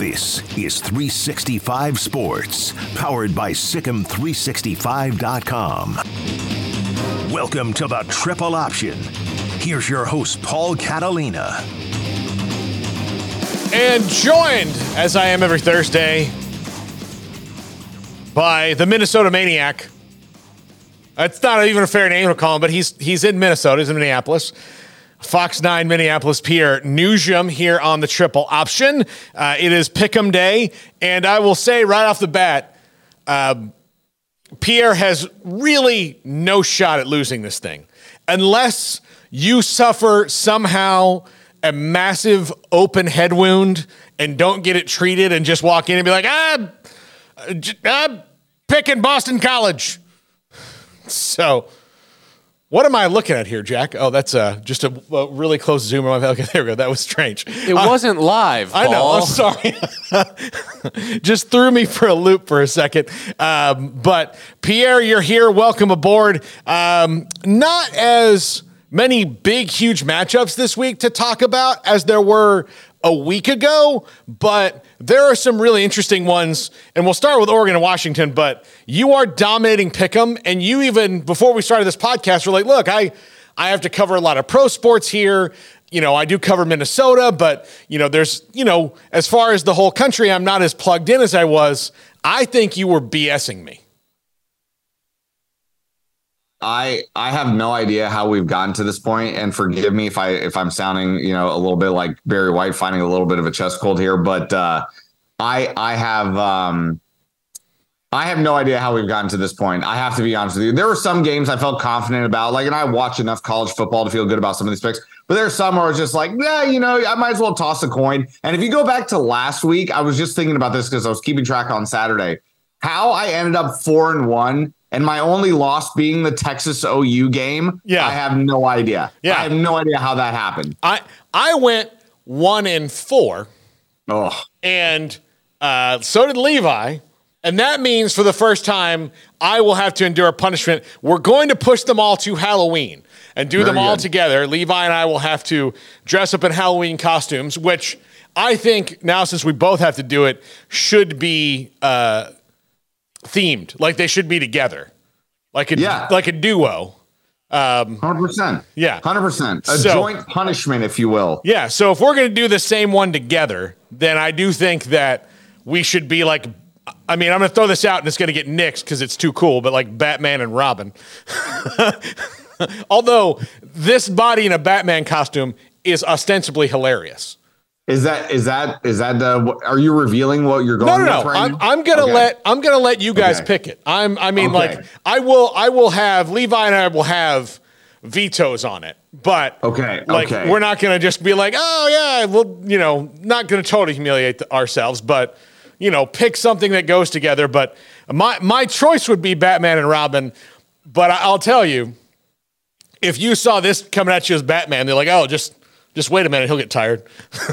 This is 365 Sports, powered by Sikkim365.com. Welcome to the Triple Option. Here's your host, Paul Catalina. And joined, as I am every Thursday, by the Minnesota Maniac. It's not even a fair name to call him, but he's he's in Minnesota, he's in Minneapolis. Fox 9 Minneapolis Pierre Noujaim here on the triple option. Uh, it is Pick'em Day, and I will say right off the bat, uh, Pierre has really no shot at losing this thing unless you suffer somehow a massive open head wound and don't get it treated and just walk in and be like, ah, I'm picking Boston College. So what am I looking at here, Jack? Oh, that's uh, just a, a really close zoom. Okay, there we go. That was strange. It uh, wasn't live. Paul. I know. I'm sorry. just threw me for a loop for a second. Um, but Pierre, you're here. Welcome aboard. Um, not as many big, huge matchups this week to talk about as there were a week ago, but there are some really interesting ones. And we'll start with Oregon and Washington, but you are dominating Pick'em. And you even, before we started this podcast, were like, look, I, I have to cover a lot of pro sports here. You know, I do cover Minnesota, but, you know, there's, you know, as far as the whole country, I'm not as plugged in as I was. I think you were BSing me. I I have no idea how we've gotten to this point, and forgive me if I if I'm sounding you know a little bit like Barry White finding a little bit of a chest cold here, but uh, I I have um, I have no idea how we've gotten to this point. I have to be honest with you. There were some games I felt confident about, like, and I watch enough college football to feel good about some of these picks. But there's some where it's just like, yeah, you know, I might as well toss a coin. And if you go back to last week, I was just thinking about this because I was keeping track on Saturday. How I ended up four and one and my only loss being the Texas OU game. Yeah. I have no idea. Yeah. I have no idea how that happened. I I went one and four. Oh. And uh, so did Levi. And that means for the first time, I will have to endure punishment. We're going to push them all to Halloween and do Very them all good. together. Levi and I will have to dress up in Halloween costumes, which I think now, since we both have to do it, should be uh, themed. Like they should be together, like a yeah. like a duo. Um, hundred percent. Yeah, hundred percent. A so, joint punishment, if you will. Yeah. So if we're gonna do the same one together, then I do think that we should be like. I mean, I'm gonna throw this out, and it's gonna get nixed because it's too cool. But like Batman and Robin. Although this body in a Batman costume is ostensibly hilarious. Is that is that is that the? Are you revealing what you're going? No, no, no. Right I'm, I'm, gonna okay. let I'm gonna let you guys okay. pick it. I'm. I mean, okay. like I will. I will have Levi and I will have vetoes on it. But okay, like okay. we're not gonna just be like, oh yeah, we'll you know, not gonna totally humiliate the, ourselves, but you know, pick something that goes together. But my my choice would be Batman and Robin. But I'll tell you, if you saw this coming at you as Batman, they're like, oh, just just wait a minute, he'll get tired.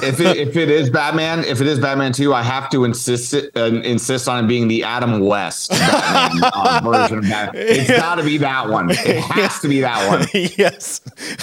if it, if it is Batman, if it is Batman 2, I have to insist uh, insist on it being the Adam West Batman, uh, version of Batman. It's got to be that one. It has to be that one. yes,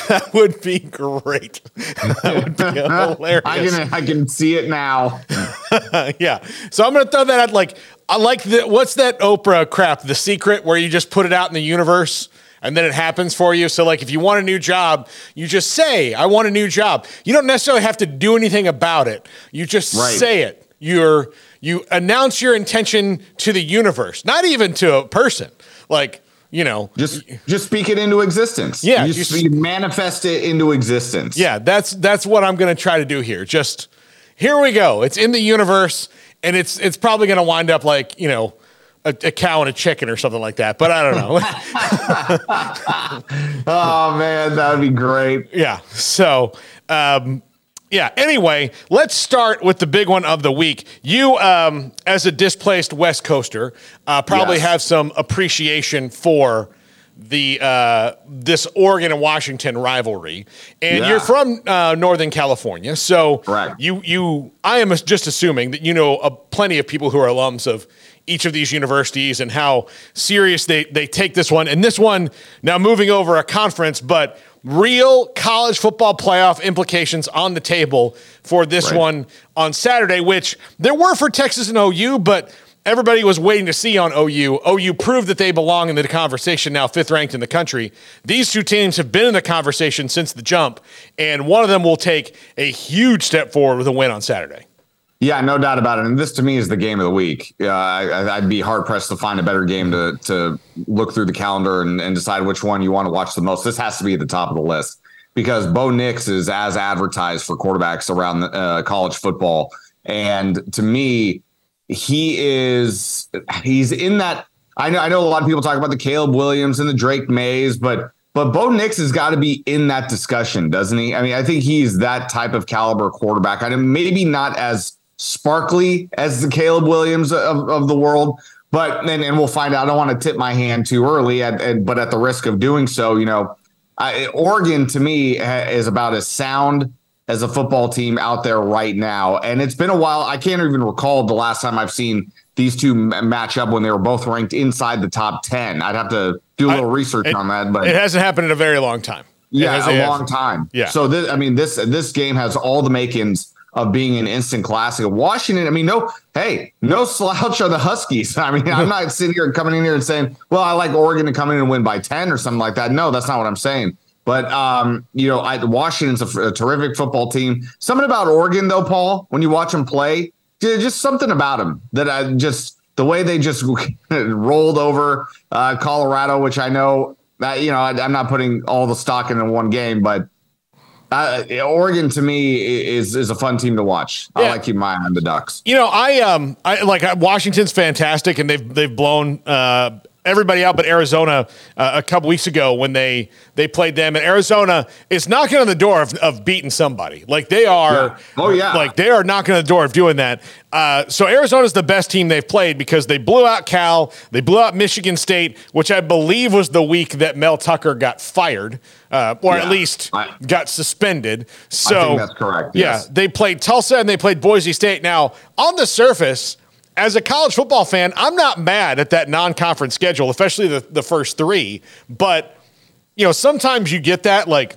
that would be great. That would be hilarious. I can I can see it now. yeah, so I'm gonna throw that out. Like I like the what's that Oprah crap? The Secret, where you just put it out in the universe and then it happens for you. So, like, if you want a new job, you just say, I want a new job. You don't necessarily have to do anything about it. You just right. say it. You're, you announce your intention to the universe, not even to a person. Like, you know, just just speak it into existence. Yeah, you, just, you manifest it into existence. Yeah, that's that's what I'm going to try to do here. Just here we go. It's in the universe, and it's it's probably going to wind up like you know a, a, cow and a chicken or something like that. But I don't know. oh man, that would be great. Yeah. So, um, Yeah. Anyway, let's start with the big one of the week. You, um, as a displaced West Coaster, uh, probably Yes. have some appreciation for the uh, this Oregon and Washington rivalry, and Yeah. you're from uh, Northern California, so Correct. you you I am just assuming that you know uh, plenty of people who are alums of each of these universities and how serious they they take this one. And this one now moving over a conference, but real college football playoff implications on the table for this Right. one on Saturday, which there were for Texas and OU, but everybody was waiting to see on OU. OU proved that they belong in the conversation now, fifth ranked in the country. These two teams have been in the conversation since the jump, and one of them will take a huge step forward with a win on Saturday. Yeah, no doubt about it. And this to me is the game of the week. Uh, I, I'd be hard pressed to find a better game to to look through the calendar and, and decide which one you want to watch the most. This has to be at the top of the list because Bo Nix is as advertised for quarterbacks around the, uh, college football, and to me, he is he's in that. I know I know a lot of people talk about the Caleb Williams and the Drake Mays, but but Bo Nix has got to be in that discussion, doesn't he? I mean, I think he's that type of caliber quarterback. I mean, maybe not as sparkly as the Caleb Williams of, of the world, but and, and we'll find out. I don't want to tip my hand too early, at, at, but at the risk of doing so, you know, I, Oregon to me is about as sound as a football team out there right now, and it's been a while. I can't even recall the last time I've seen these two match up when they were both ranked inside the top ten. I'd have to do a little research it- on that, but It hasn't happened in a very long time. Yeah, a long time. Yeah. So this, I mean, this this game has all the makings of being an instant classic. Of Washington, I mean, no, hey, no slouch are the Huskies. I mean, I'm not sitting here coming in here and saying, well, I like Oregon to come in and win by 10 or something like that. No, that's not what I'm saying. But um, you know, I, Washington's a, a terrific football team. Something about Oregon, though, Paul, when you watch them play, ju- just something about them that I just the way they just rolled over uh, Colorado, which I know that you know I, I'm not putting all the stock in one game, but uh, Oregon to me is is a fun team to watch. I like keeping my eye on the Ducks. You know, I um, I like Washington's fantastic, and they've they've blown uh, everybody out, but Arizona uh, a couple weeks ago when they they played them, and Arizona is knocking on the door of, of beating somebody. Like they are, Yeah. Oh, yeah. like they are knocking on the door of doing that. Uh, so Arizona's the best team they've played because they blew out Cal, they blew out Michigan State, which I believe was the week that Mel Tucker got fired, uh, or at least I- got suspended. So think that's correct, Yeah, yes. they played Tulsa and they played Boise State. Now, on the surface, as a college football fan, I'm not mad at that non-conference schedule, especially the, the first three. But you know, sometimes you get that. Like,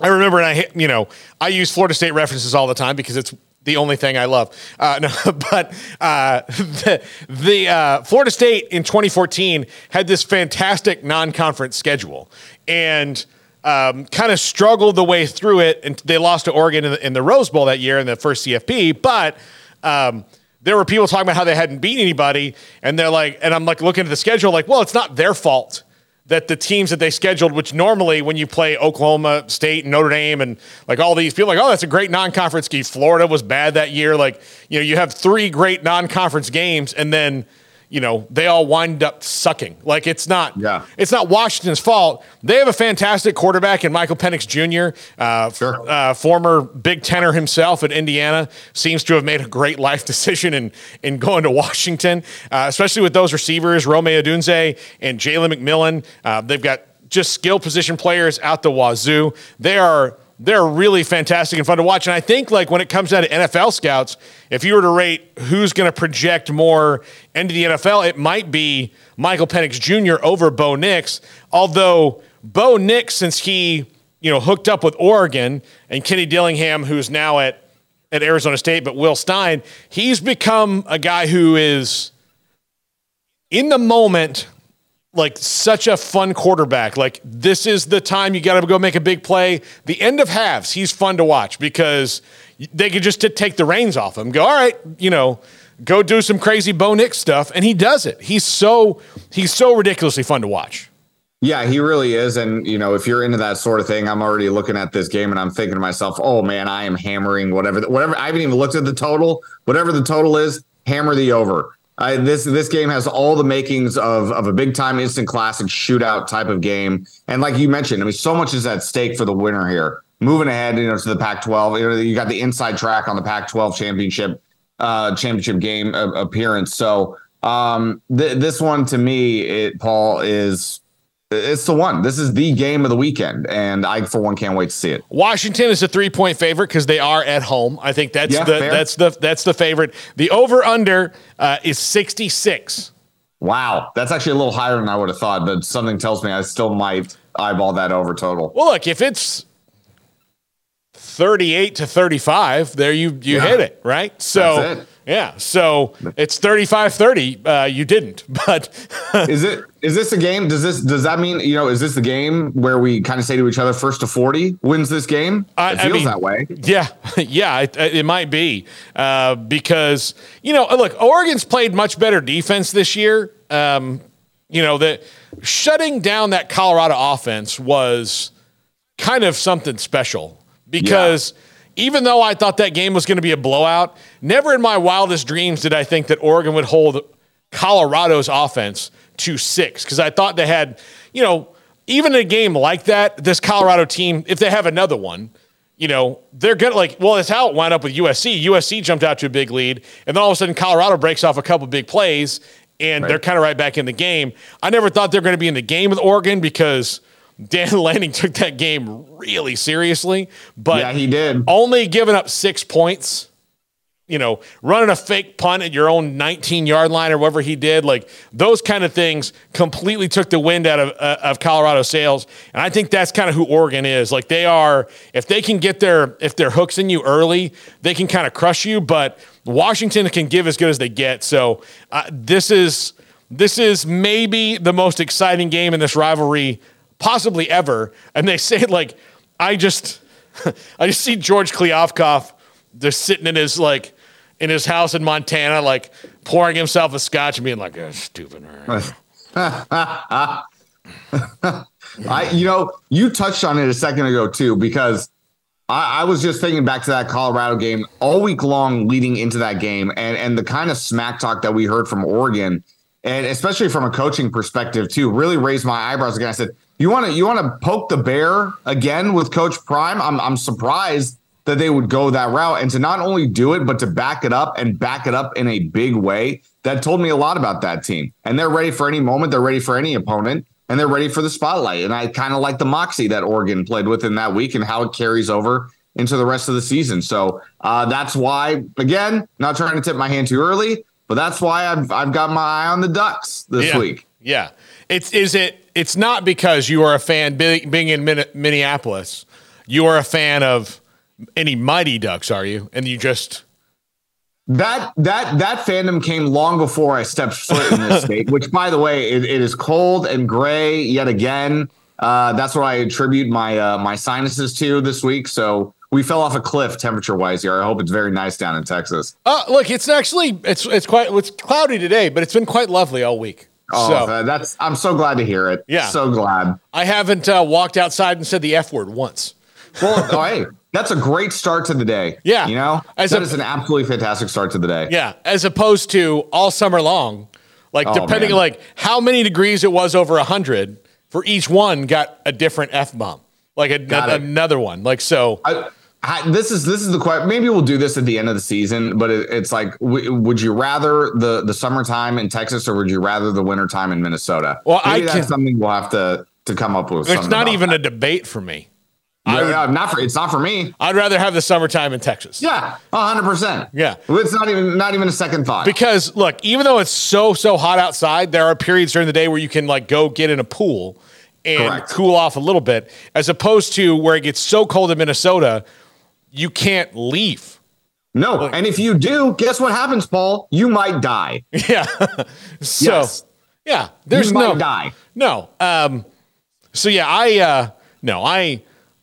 I remember, and I you know, I use Florida State references all the time because it's the only thing I love. Uh, no, but uh, the, the uh, Florida State in 2014 had this fantastic non-conference schedule and um, kind of struggled the way through it, and they lost to Oregon in the, in the Rose Bowl that year in the first CFP. But um, there were people talking about how they hadn't beat anybody, and they're like, and I'm like looking at the schedule, like, well, it's not their fault that the teams that they scheduled, which normally when you play Oklahoma State and Notre Dame and like all these people, like, oh, that's a great non-conference game. Florida was bad that year. Like, you know, you have three great non-conference games, and then you know they all wind up sucking. Like it's not, Yeah. it's not Washington's fault. They have a fantastic quarterback in Michael Penix Jr., uh, Sure. uh, former Big Tenor himself at Indiana, seems to have made a great life decision in in going to Washington, uh, especially with those receivers, Rome Odunze and Jalen McMillan. Uh, they've got just skill position players out the wazoo. They are they're really fantastic and fun to watch. And I think like when it comes down to NFL scouts, if you were to rate who's going to project more into the NFL, it might be Michael Penix Jr. over Bo Nix. Although Bo Nix, since he you know hooked up with Oregon and Kenny Dillingham, who's now at at Arizona State, but Will Stein, he's become a guy who is in the moment like such a fun quarterback. Like this is the time you got to go make a big play. The end of halves, he's fun to watch because they could just take the reins off him. Go, all right, you know, go do some crazy Bo Nix stuff, and he does it. He's so he's so ridiculously fun to watch. Yeah, he really is. And, you know, if you're into that sort of thing, I'm already looking at this game and I'm thinking to myself, oh man, I am hammering whatever, whatever. I haven't even looked at the total. Whatever the total is, hammer the over. I, this this game has all the makings of of a big time instant classic shootout type of game. And like you mentioned, I mean, so much is at stake for the winner here. moving ahead, you know, to the Pac-12. You know, you got the inside track on the Pac-12 championship uh, championship game uh, appearance. So um, th- this one to me, it, Paul is it's the one. This is the game of the weekend, and I for one can't wait to see it. Washington is a three point favorite because they are at home. I think that's Yeah, the fair. that's the that's the favorite. The over under uh, is sixty six. Wow, that's actually a little higher than I would have thought, but something tells me I still might eyeball that over total. Well, look, if it's 38 to 35, there you you Yeah. hit it, right? So That's it. Yeah, so it's 35-30. Uh, you didn't, but is it is this a game? Does this does that mean you know? Is this the game where we kind of say to each other, first to forty wins this game? I- it I feels mean- that way. Yeah, yeah, it, it might be uh, because you know, look, Oregon's played much better defense this year. Um, you know that shutting down that Colorado offense was kind of something special because even though I thought that game was going to be a blowout, never in my wildest dreams did I think that Oregon would hold Colorado's offense to six because I thought they had, you know, even in a game like that, this Colorado team, if they have another one, you know, they're gonna like, well, that's how it wound up with USC. USC jumped out to a big lead, and then all of a sudden Colorado breaks off a couple big plays, and they're kind of right back in the game. I never thought they were going to be in the game with Oregon because Dan Lanning took that game really seriously, but Yeah, he did. only giving up six points. You know, running a fake punt at your own 19 yard line or whatever he did, like those kind of things completely took the wind out of, uh, of Colorado sails. And I think that's kind of who Oregon is. Like they are, if they can get their, if they're hooks in you early, they can kind of crush you. But Washington can give as good as they get. So uh, this is, this is maybe the most exciting game in this rivalry possibly ever. And they say like, I just, I just see George Kliavkoff just sitting in his like in his house in Montana, like pouring himself a scotch and being like, oh, stupid. I, you know, you touched on it a second ago too, because I, I was just thinking back to that Colorado game all week long leading into that game, and and the kind of smack talk that we heard from Oregon, and especially from a coaching perspective too, really raised my eyebrows again. I said, "You want to you want to poke the bear again with Coach Prime?" I'm I'm surprised that they would go that route and to not only do it but to back it up and back it up in a big way. That told me a lot about that team, and they're ready for any moment. They're ready for any opponent and they're ready for the spotlight. And I kind of like the moxie that Oregon played with in that week and how it carries over into the rest of the season. So uh, that's why, again, not trying to tip my hand too early, but that's why I've I've got my eye on the Ducks this yeah. week. Yeah. It's is it it's not because you are a fan being, in Minneapolis. You are a fan of any Mighty Ducks, are you? And you just That that that fandom came long before I stepped foot in this state. Which, by the way, it, it is cold and gray yet again. Uh, that's what I attribute my uh, my sinuses to this week. So we fell off a cliff temperature wise here. I hope it's very nice down in Texas. uh, look. It's actually it's it's quite it's cloudy today, but it's been quite lovely all week. Oh, so that's I'm so glad to hear it. Yeah. so glad. I haven't uh, walked outside and said the f word once. Well, oh, hey, that's a great start to the day. Yeah. you know, As that a- is an absolutely fantastic start to the day. Yeah, as opposed to all summer long, like Oh, depending man. like how many degrees it was over hundred for each one got a different f bomb, like a, another one. Like so, I, I, this is this is the question. Maybe we'll do this at the end of the season, but it, it's like, w- would you rather the the summertime in Texas or would you rather the wintertime in Minnesota? Well, I Maybe that's can- something we'll have to to come up with. it's not even that. a debate for me. Yeah, yeah, not for it's not for me. I'd rather have the summertime in Texas. Yeah, hundred percent. Yeah. it's not even not even a second thought. Because look, even though it's so so hot outside, there are periods during the day where you can like go get in a pool and Correct. cool off a little bit, as opposed to where it gets so cold in Minnesota, you can't leave. no, and if you do, guess what happens, Paul? You might die. Yeah. so Yes. yeah, there's you no might die. no. Um. So yeah, I uh no I.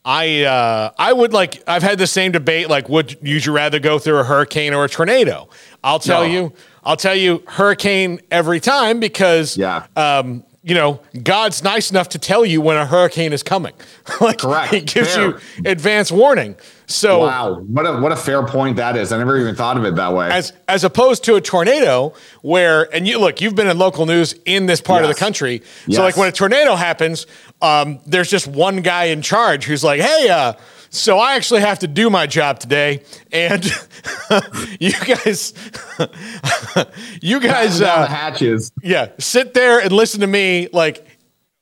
I uh, I would like I've had the same debate like would you rather go through a hurricane or a tornado? I'll tell No. you I'll tell you hurricane every time because Yeah. um, you know, God's nice enough to tell you when a hurricane is coming. like Correct. he gives Fair. you advance warning. So Wow, what a what a fair point that is. I never even thought of it that way. as as opposed to a tornado where and you look you've been in local news in this part of the Yes. country Yes. so like when a tornado happens um, there's just one guy in charge who's like hey uh, So I actually have to do my job today, and you guys, you guys, uh, hatches. yeah, sit there and listen to me, like,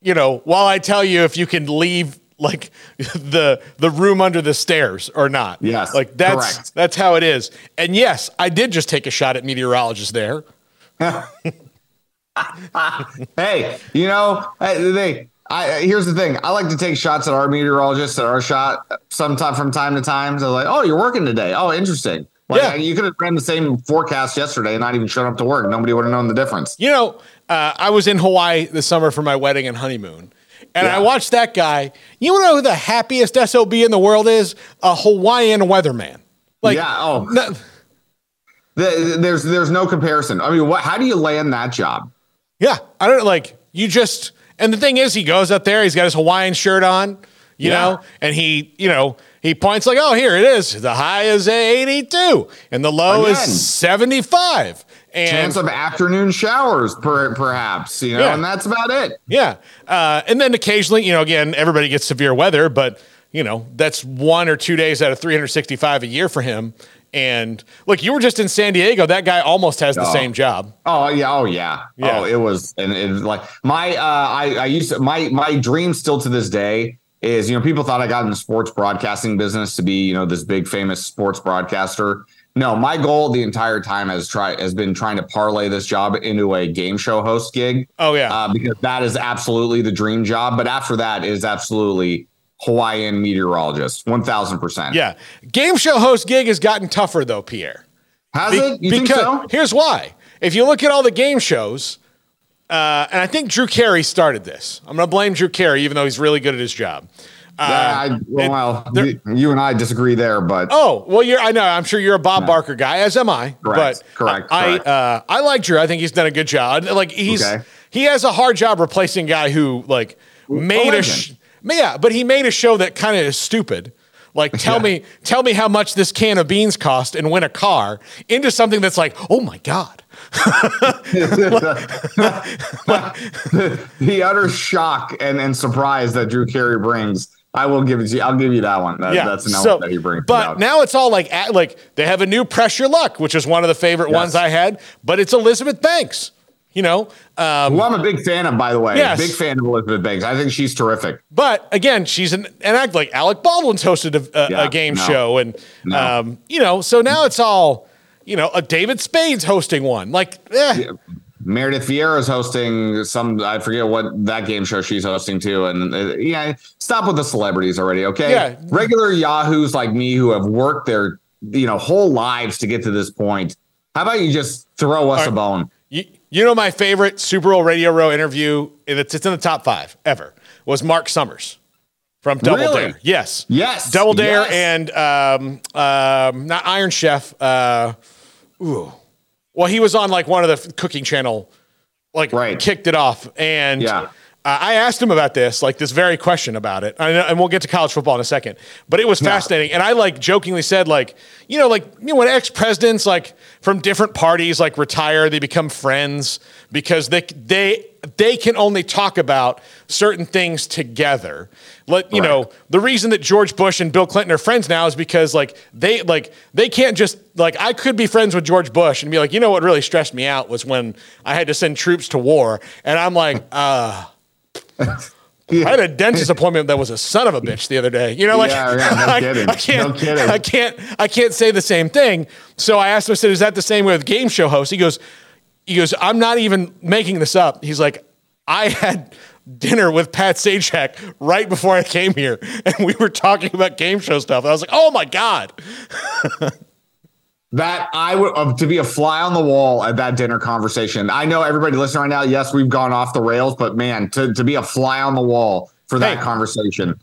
you know, while I tell you if you can leave like the the room under the stairs or not. Yes, like that's correct. that's how it is. And yes, I did just take a shot at meteorologist there. Hey, you know, hey, they. I here's the thing. I like to take shots at our meteorologists at our shot sometime from time to time. So like, oh, you're working today. Oh, interesting. Like Yeah. you could have ran the same forecast yesterday and not even shown up to work. Nobody would have known the difference. You know, uh, I was in Hawaii this summer for my wedding and honeymoon. And I watched that guy. You know who the happiest SOB in the world is? A Hawaiian weatherman. Like, yeah. Oh, no- the, there's there's no comparison. I mean, what? How do you land that job? Yeah, I don't like you just. And the thing is, he goes up there. He's got his Hawaiian shirt on, you Yeah. know, and he, you know, he points like, "Oh, here it is. The high is eighty-two, and the low Again. is seventy-five." And Chance of afternoon showers, per, perhaps. You know, Yeah. and that's about it. yeah, uh, and then occasionally, you know, again, everybody gets severe weather, but you know, that's one or two days out of three hundred sixty-five a year for him. And look, you were just in San Diego. That guy almost has the Oh. same job. Oh yeah, oh yeah, Yeah. oh it was, and it was like my, uh, I, I used to, my, my dream still to this day is, you know, people thought I got in the sports broadcasting business to be, you know, this big famous sports broadcaster. No, my goal the entire time has try has been trying to parlay this job into a game show host gig. Oh yeah, uh, because that is absolutely the dream job. But after that is absolutely Hawaiian meteorologist, one thousand percent. yeah. Game show host gig has gotten tougher though, Pierre. has Be- it? You think so? Here's why. If you look at all the game shows, uh, and I think Drew Carey started this. I'm going to blame Drew Carey, even though he's really good at his job. Yeah, I, it- well, you- you and I disagree there, but Oh well, you're. I know. I'm sure you're a Bob Barker guy, as am I. Correct, But correct, I correct. Uh, I like Drew. I think he's done a good job. Like he's Okay. he has a hard job replacing a guy who like made a. legend. Sh- yeah, but he made a show that kind of is stupid. Like tell Yeah. me, tell me how much this can of beans cost and win a car into something that's like, oh my god. the utter shock and, and surprise that Drew Carey brings, I will give it to you. I'll give you that one. That, that's an element that he brings. But out. now it's all like like they have a new Press Your Luck, which is one of the favorite Yes. ones I had. But it's Elizabeth Banks. You know, um, who I'm a big fan of, by the way. Yes. Big fan of Elizabeth Banks. I think she's terrific. but again, she's an, an act like Alec Baldwin's hosted a, a, Yeah, a game no. show, and No. um, you know, so now it's all you know. A David Spade's hosting one, like, eh, Meredith Vieira's hosting some, I forget what that game show she's hosting too. And uh, yeah, stop with the celebrities already, okay? Yeah. Regular Yahoos like me who have worked their, you know, whole lives to get to this point. How about you just throw us a bone? You, know my favorite Super Bowl Radio Row interview, it's, it's in the top five ever, was Mark Summers from Double Really? Dare. Yes. Yes. Double Dare Yes. and um, um, not Iron Chef. Uh, ooh. Well, he was on like one of the cooking channel, like Right. kicked it off. And Yeah. Uh, I asked him about this, like this very question about it. I and we'll get to college football in a second. But it was fascinating. And I like jokingly said, like, you know, like, you know, when ex presidents, like from different parties, like retire, they become friends because they, they, they can only talk about certain things together. Like, you know, the reason that George Bush and Bill Clinton are friends now is because like they like they can't just like I could be friends with George Bush and be like, you know what really stressed me out was when I had to send troops to war. And I'm like, uh I had a dentist appointment that was a son of a bitch the other day. You know, like Yeah, yeah, no I, kidding. I can't, No kidding. I can't, I can't say the same thing. So I asked him, I said, "Is that the same with game show hosts?" He goes, "He goes, I'm not even making this up." He's like, "I had dinner with Pat Sajak right before I came here, and we were talking about game show stuff." And I was like, "Oh my god!" That I would uh, to be a fly on the wall at that dinner conversation. I know everybody listening right now. Yes, we've gone off the rails, but man, to, to be a fly on the wall for that Hey. conversation.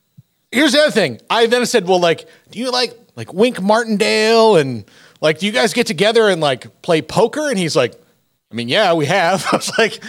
Here's the other thing. I then said, "Well, like, do you like like Wink Martindale and like do you guys get together and like play poker?" And he's like, "I mean, yeah, we have." I was like.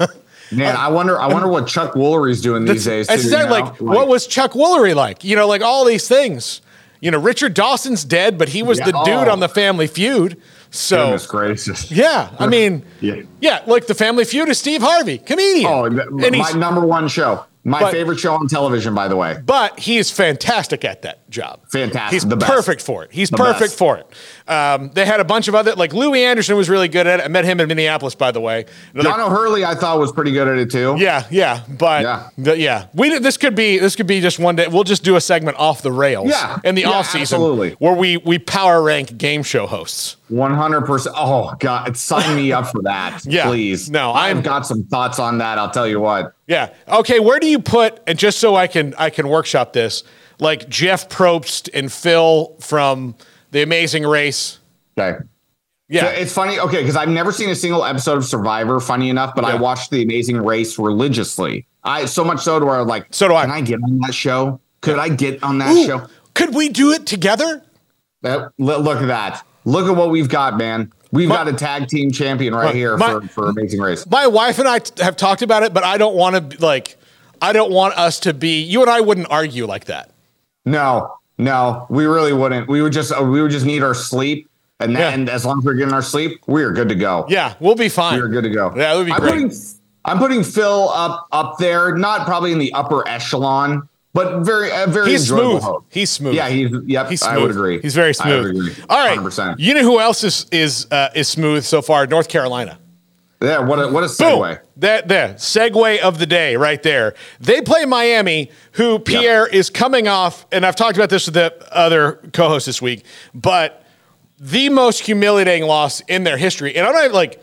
Man, I wonder. I wonder what Chuck Woolery's doing these days. Too, you know? like, what was Chuck Woolery like? You know, like all these things. You know, Richard Dawson's dead, but he was Yeah, the dude oh. on the Family Feud. So Goodness gracious. yeah, I mean, Yeah. yeah. like the Family Feud is Steve Harvey, comedian. Oh, and my number one show. My But- favorite show on television, by the way. but he is fantastic at that job. Fantastic. He's The best. perfect for it. He's The perfect best. for it. Um, they had a bunch of other, like Louie Anderson was really good at it. I met him in Minneapolis, by the way. Another- John O'Hurley, I thought was pretty good at it too. yeah, yeah, but Yeah. the- yeah, we this could be this could be just one day. We'll just do a segment off the rails, Yeah. in the Yeah, off season, absolutely. where we we power rank game show hosts. One hundred percent. Oh God, sign me up for that, Yeah. please. No, I've got some thoughts on that. I'll tell you what. Yeah. Okay. Where do you put and just so I can I can workshop this like Jeff Probst and Phil from The Amazing Race? Okay. Yeah. So it's funny, okay, because I've never seen a single episode of Survivor, funny enough, but I Yeah. watched The Amazing Race religiously. I so much so to where I'm like, So do I. Can I get on that show? Could I get on that Ooh, show? Could we do it together? That, look at that. Look at what we've got, man. We've My- got a tag team champion right My- here my- for, for Amazing Race. My wife and I t- have talked about it, but I don't want to like. I don't want us to be. You and I wouldn't argue like that. No, no, we really wouldn't. We would just uh, we would just need our sleep, and Yeah. then as long as we're getting our sleep, we are good to go. Yeah, we'll be fine. we are good to go. Yeah, that would be I'm great. Putting, I'm putting Phil up up there, not probably in the upper echelon, but very uh, very He's smooth. host. He's smooth. Yeah, he's yep. He's smooth. I would agree. He's very I smooth. All right. 100%. You know who else is is uh, is smooth so far? North Carolina. Yeah, what a what a Boom. segue. That the segue of the day right there. They play Miami, who Pierre is coming off, and I've talked about this with the other co-host this week, but the most humiliating loss in their history. And I'm not like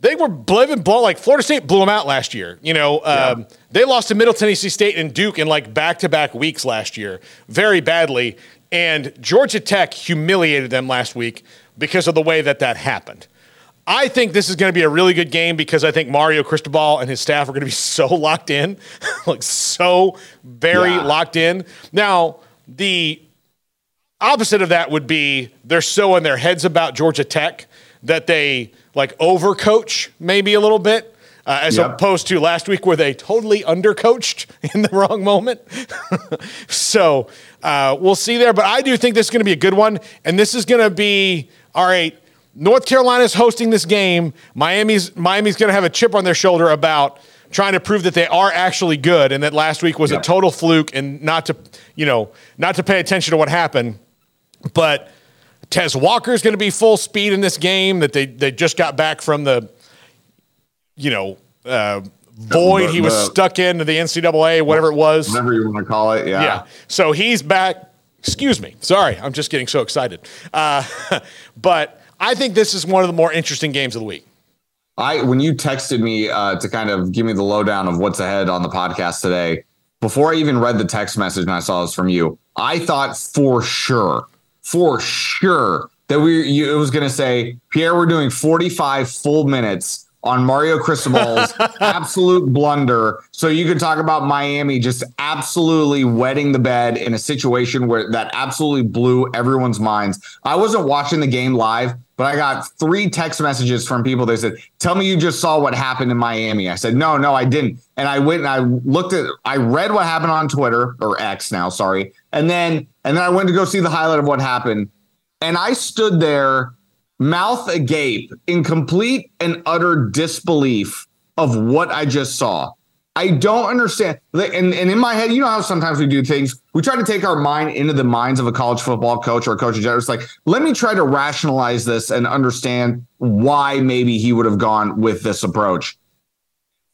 they were living blown like Florida State blew them out last year. You know, um, they lost to Middle Tennessee State and Duke in like back-to-back weeks last year, very badly. And Georgia Tech humiliated them last week because of the way that that happened. I think this is going to be a really good game because I think Mario Cristobal and his staff are going to be so locked in, like so very Yeah. locked in. Now, the opposite of that would be they're so in their heads about Georgia Tech that they like overcoach maybe a little bit. Uh, as Yep. opposed to last week where they totally undercoached in the wrong moment. so uh, we'll see there. But I do think this is going to be a good one. And this is going to be all right. North Carolina's hosting this game. Miami's Miami's going to have a chip on their shoulder about trying to prove that they are actually good and that last week was a total fluke and not to you know not to pay attention to what happened. But Tez Walker is going to be full speed in this game. That they they just got back from the you know uh, void he was stuck into the NCAA whatever it was. Whatever you want to call it. Yeah. Yeah. So he's back. Excuse me. Sorry, I'm just getting so excited. Uh, but I think this is one of the more interesting games of the week. I when you texted me uh, to kind of give me the lowdown of what's ahead on the podcast today, before I even read the text message and I saw this from you, I thought for sure, for sure that we you, it was going to say Pierre, we're doing 45 full minutes on Mario Cristobal's absolute blunder. So you could talk about Miami just absolutely wetting the bed in a situation where that absolutely blew everyone's minds. I wasn't watching the game live, but I got three text messages from people. They said, Tell me you just saw what happened in Miami. I said, No, no, I didn't. And I went and I looked at I read what happened on Twitter or X now, sorry. And then and then I went to go see the highlight of what happened. And I stood there mouth agape in complete and utter disbelief of what I just saw. I don't understand. And, and in my head, you know how sometimes we do things, we try to take our mind into the minds of a college football coach or a coach general. It's like, let me try to rationalize this and understand why maybe he would have gone with this approach.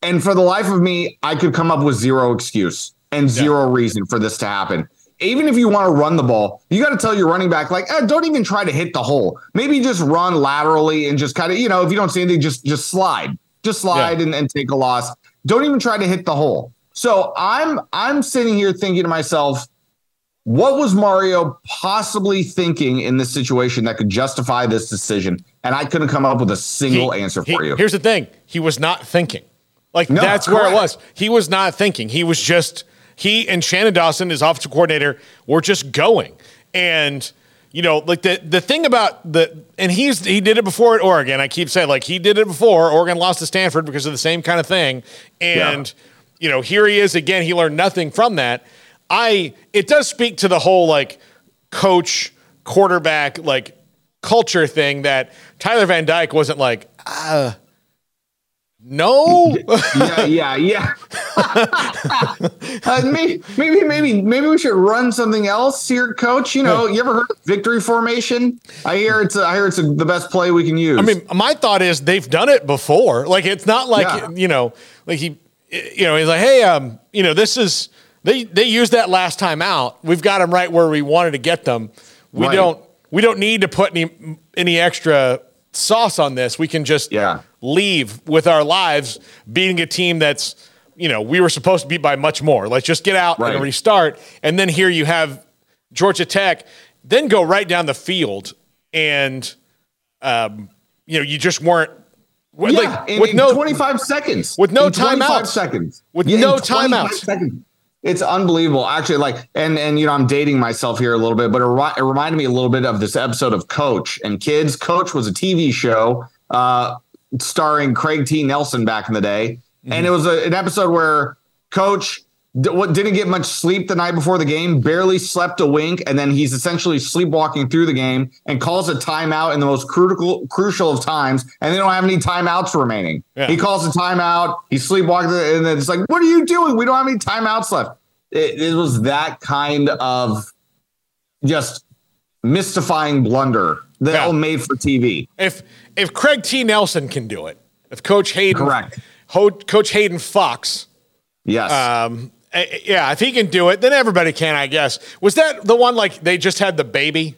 And for the life of me, I could come up with zero excuse and zero reason for this to happen. Even if you want to run the ball, you got to tell your running back, like, eh, don't even try to hit the hole. Maybe just run laterally and just kind of, you know, if you don't see anything, just just slide, just slide and, and take a loss. Don't even try to hit the hole. So I'm I'm sitting here thinking to myself, what was Mario possibly thinking in this situation that could justify this decision? And I couldn't come up with a single He- answer he- for you. Here's the thing: he was not thinking. Like No, that's where it was. He was not thinking. He was just he and Shannon Dawson, his offensive coordinator, were just going. And you know, like the the thing about the and he's he did it before at Oregon. I keep saying like he did it before. Oregon lost to Stanford because of the same kind of thing. And you know, here he is again. He learned nothing from that. I it does speak to the whole like coach quarterback like culture thing that Tyler Van Dyke wasn't like ah, No. yeah, yeah, yeah. uh, maybe, maybe, maybe, maybe we should run something else here, Coach. You know, you ever heard of victory formation? I hear it's, a, I hear it's a, the best play we can use. I mean, my thought is they've done it before. Like it's not like Yeah. you know, like he, you know, he's like, hey, um, you know, this is they they used that last time out. We've got them right where we wanted to get them. We Right. don't we don't need to put any any extra sauce on this. We can just Yeah. Leave with our lives beating a team that's you know we were supposed to beat by much more. Let's just get out Right. and restart. And then here you have Georgia Tech, then go right down the field and um, you know you just weren't yeah, like in, with in no 25 seconds. with no In 25 timeouts. seconds. With in no 25 timeouts. seconds. It's unbelievable, actually. Like, and and you know, I'm dating myself here a little bit, but it, it reminded me a little bit of this episode of Coach and Kids. Coach was a TV show uh, starring Craig T. Nelson back in the day, Mm-hmm. and it was a, an episode where Coach d- what didn't get much sleep the night before the game, barely slept a wink, and then he's essentially sleepwalking through the game and calls a timeout in the most critical crucial of times, and they don't have any timeouts remaining. Yeah. He calls a timeout, he's sleepwalking, and then it's like, "What are you doing? We don't have any timeouts left." It, it was that kind of just mystifying blunder that Yeah. all made for TV. if if Craig T. Nelson can do it, if Coach Hayden Correct. Ho- Coach Hayden Fox, Yes. um, yeah, if he can do it, then everybody can, I guess. Was that the one like they just had the baby?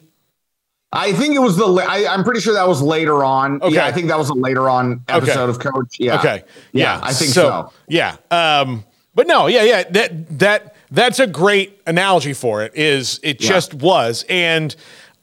I think it was the. I, I'm pretty sure that was later on. Okay. Yeah, I think that was a later on episode of Coach. Yeah. Okay. Yeah, I think so. Yeah. Um, but no, yeah, yeah. That that that's a great analogy for it. Is it Yeah. just was and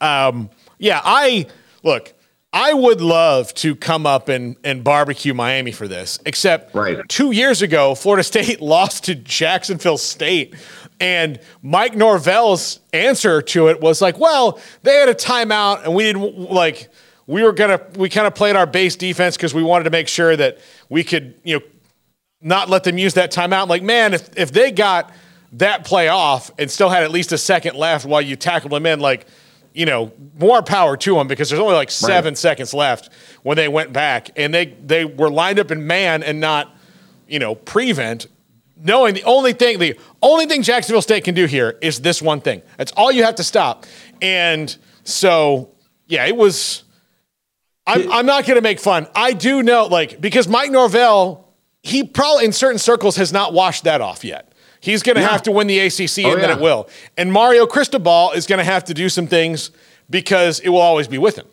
um, yeah. I look. I would love to come up and, and barbecue Miami for this, except Right. two years ago, Florida State lost to Jacksonville State. And Mike Norvell's answer to it was like, well, they had a timeout and we didn't like, we were going to, we kind of played our base defense because we wanted to make sure that we could, you know, not let them use that timeout. Like, man, if, if they got that play off and still had at least a second left while you tackled them in, like, you know, more power to them because there's only like seven seconds left when they went back and they they were lined up in man and not, you know, prevent. Knowing the only thing, the only thing Jacksonville State can do here is this one thing. That's all you have to stop. And so, yeah, it was. I'm, I'm not going to make fun. I do know, like, because Mike Norvell, he probably in certain circles has not washed that off yet. He's going to Yeah. have to win the ACC, Oh, and then yeah. it will. And Mario Cristobal is going to have to do some things because it will always be with him.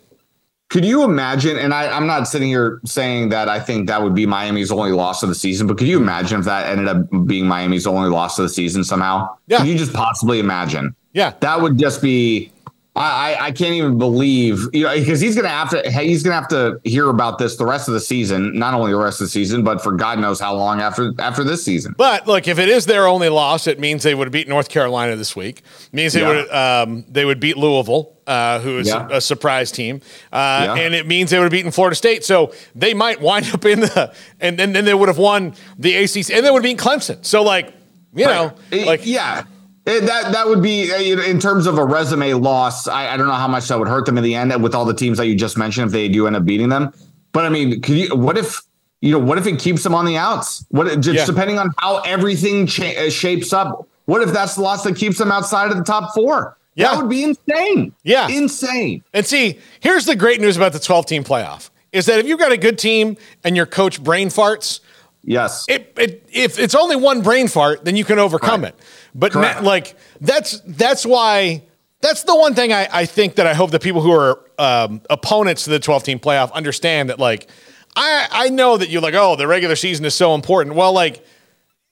Could you imagine? And I, I'm not sitting here saying that I think that would be Miami's only loss of the season, but could you imagine if that ended up being Miami's only loss of the season somehow? Yeah. Could you just possibly imagine? Yeah. That would just be. I, I, can't even believe you know because he's gonna have to he's gonna have to hear about this the rest of the season, not only the rest of the season, but for God knows how long after after this season. But look, if it is their only loss, it means they would have beat North Carolina this week. It means they Yeah. would um, they would beat Louisville, uh, who is Yeah. a, a surprise team, uh, Yeah. and it means they would have beaten Florida State. So they might wind up in the and then then they would have won the ACC and they would have beaten Clemson. So like you know Right. like yeah. Eh, That that would be know, in terms of a resume loss. I, I don't know how much that would hurt them in the end with all the teams that you just mentioned if they do end up beating them. But I mean, could you? What if you know? What if it keeps them on the outs? What just Yeah. depending on how everything cha- uh, shapes up? What if that's the loss that keeps them outside of the top four? Yeah. that would be insane. Yeah. insane. And see, here's the great news about the 12 team playoff is that if you've got a good team and your coach brain farts, Yes, it, it if it's only one brain fart, then you can overcome Right. it. But na- like that's that's why that's the one thing I, I think that I hope that people who are um, opponents to the 12 team playoff understand that like I I know that you're like oh the regular season is so important. Well, like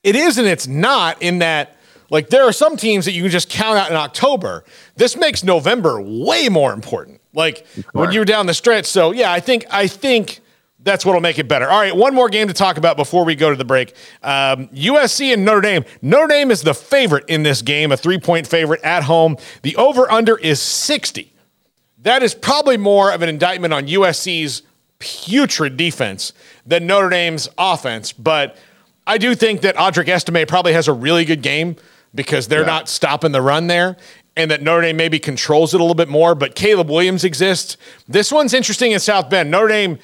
it is and it's not in that like there are some teams that you can just count out in October. This makes November way more important. Like when you're down the stretch. So yeah, I think I think that's what'll make it better. All right, one more game to talk about before we go to the break. Um, USC and Notre Dame. Notre Dame is the favorite in this game, a three point favorite at home. The over under is 60. That is probably more of an indictment on USC's putrid defense than Notre Dame's offense. But I do think that Audric Estime probably has a really good game because they're Yeah. not stopping the run there. And that Notre Dame maybe controls it a little bit more, but Caleb Williams exists. This one's interesting in South Bend. Notre Dame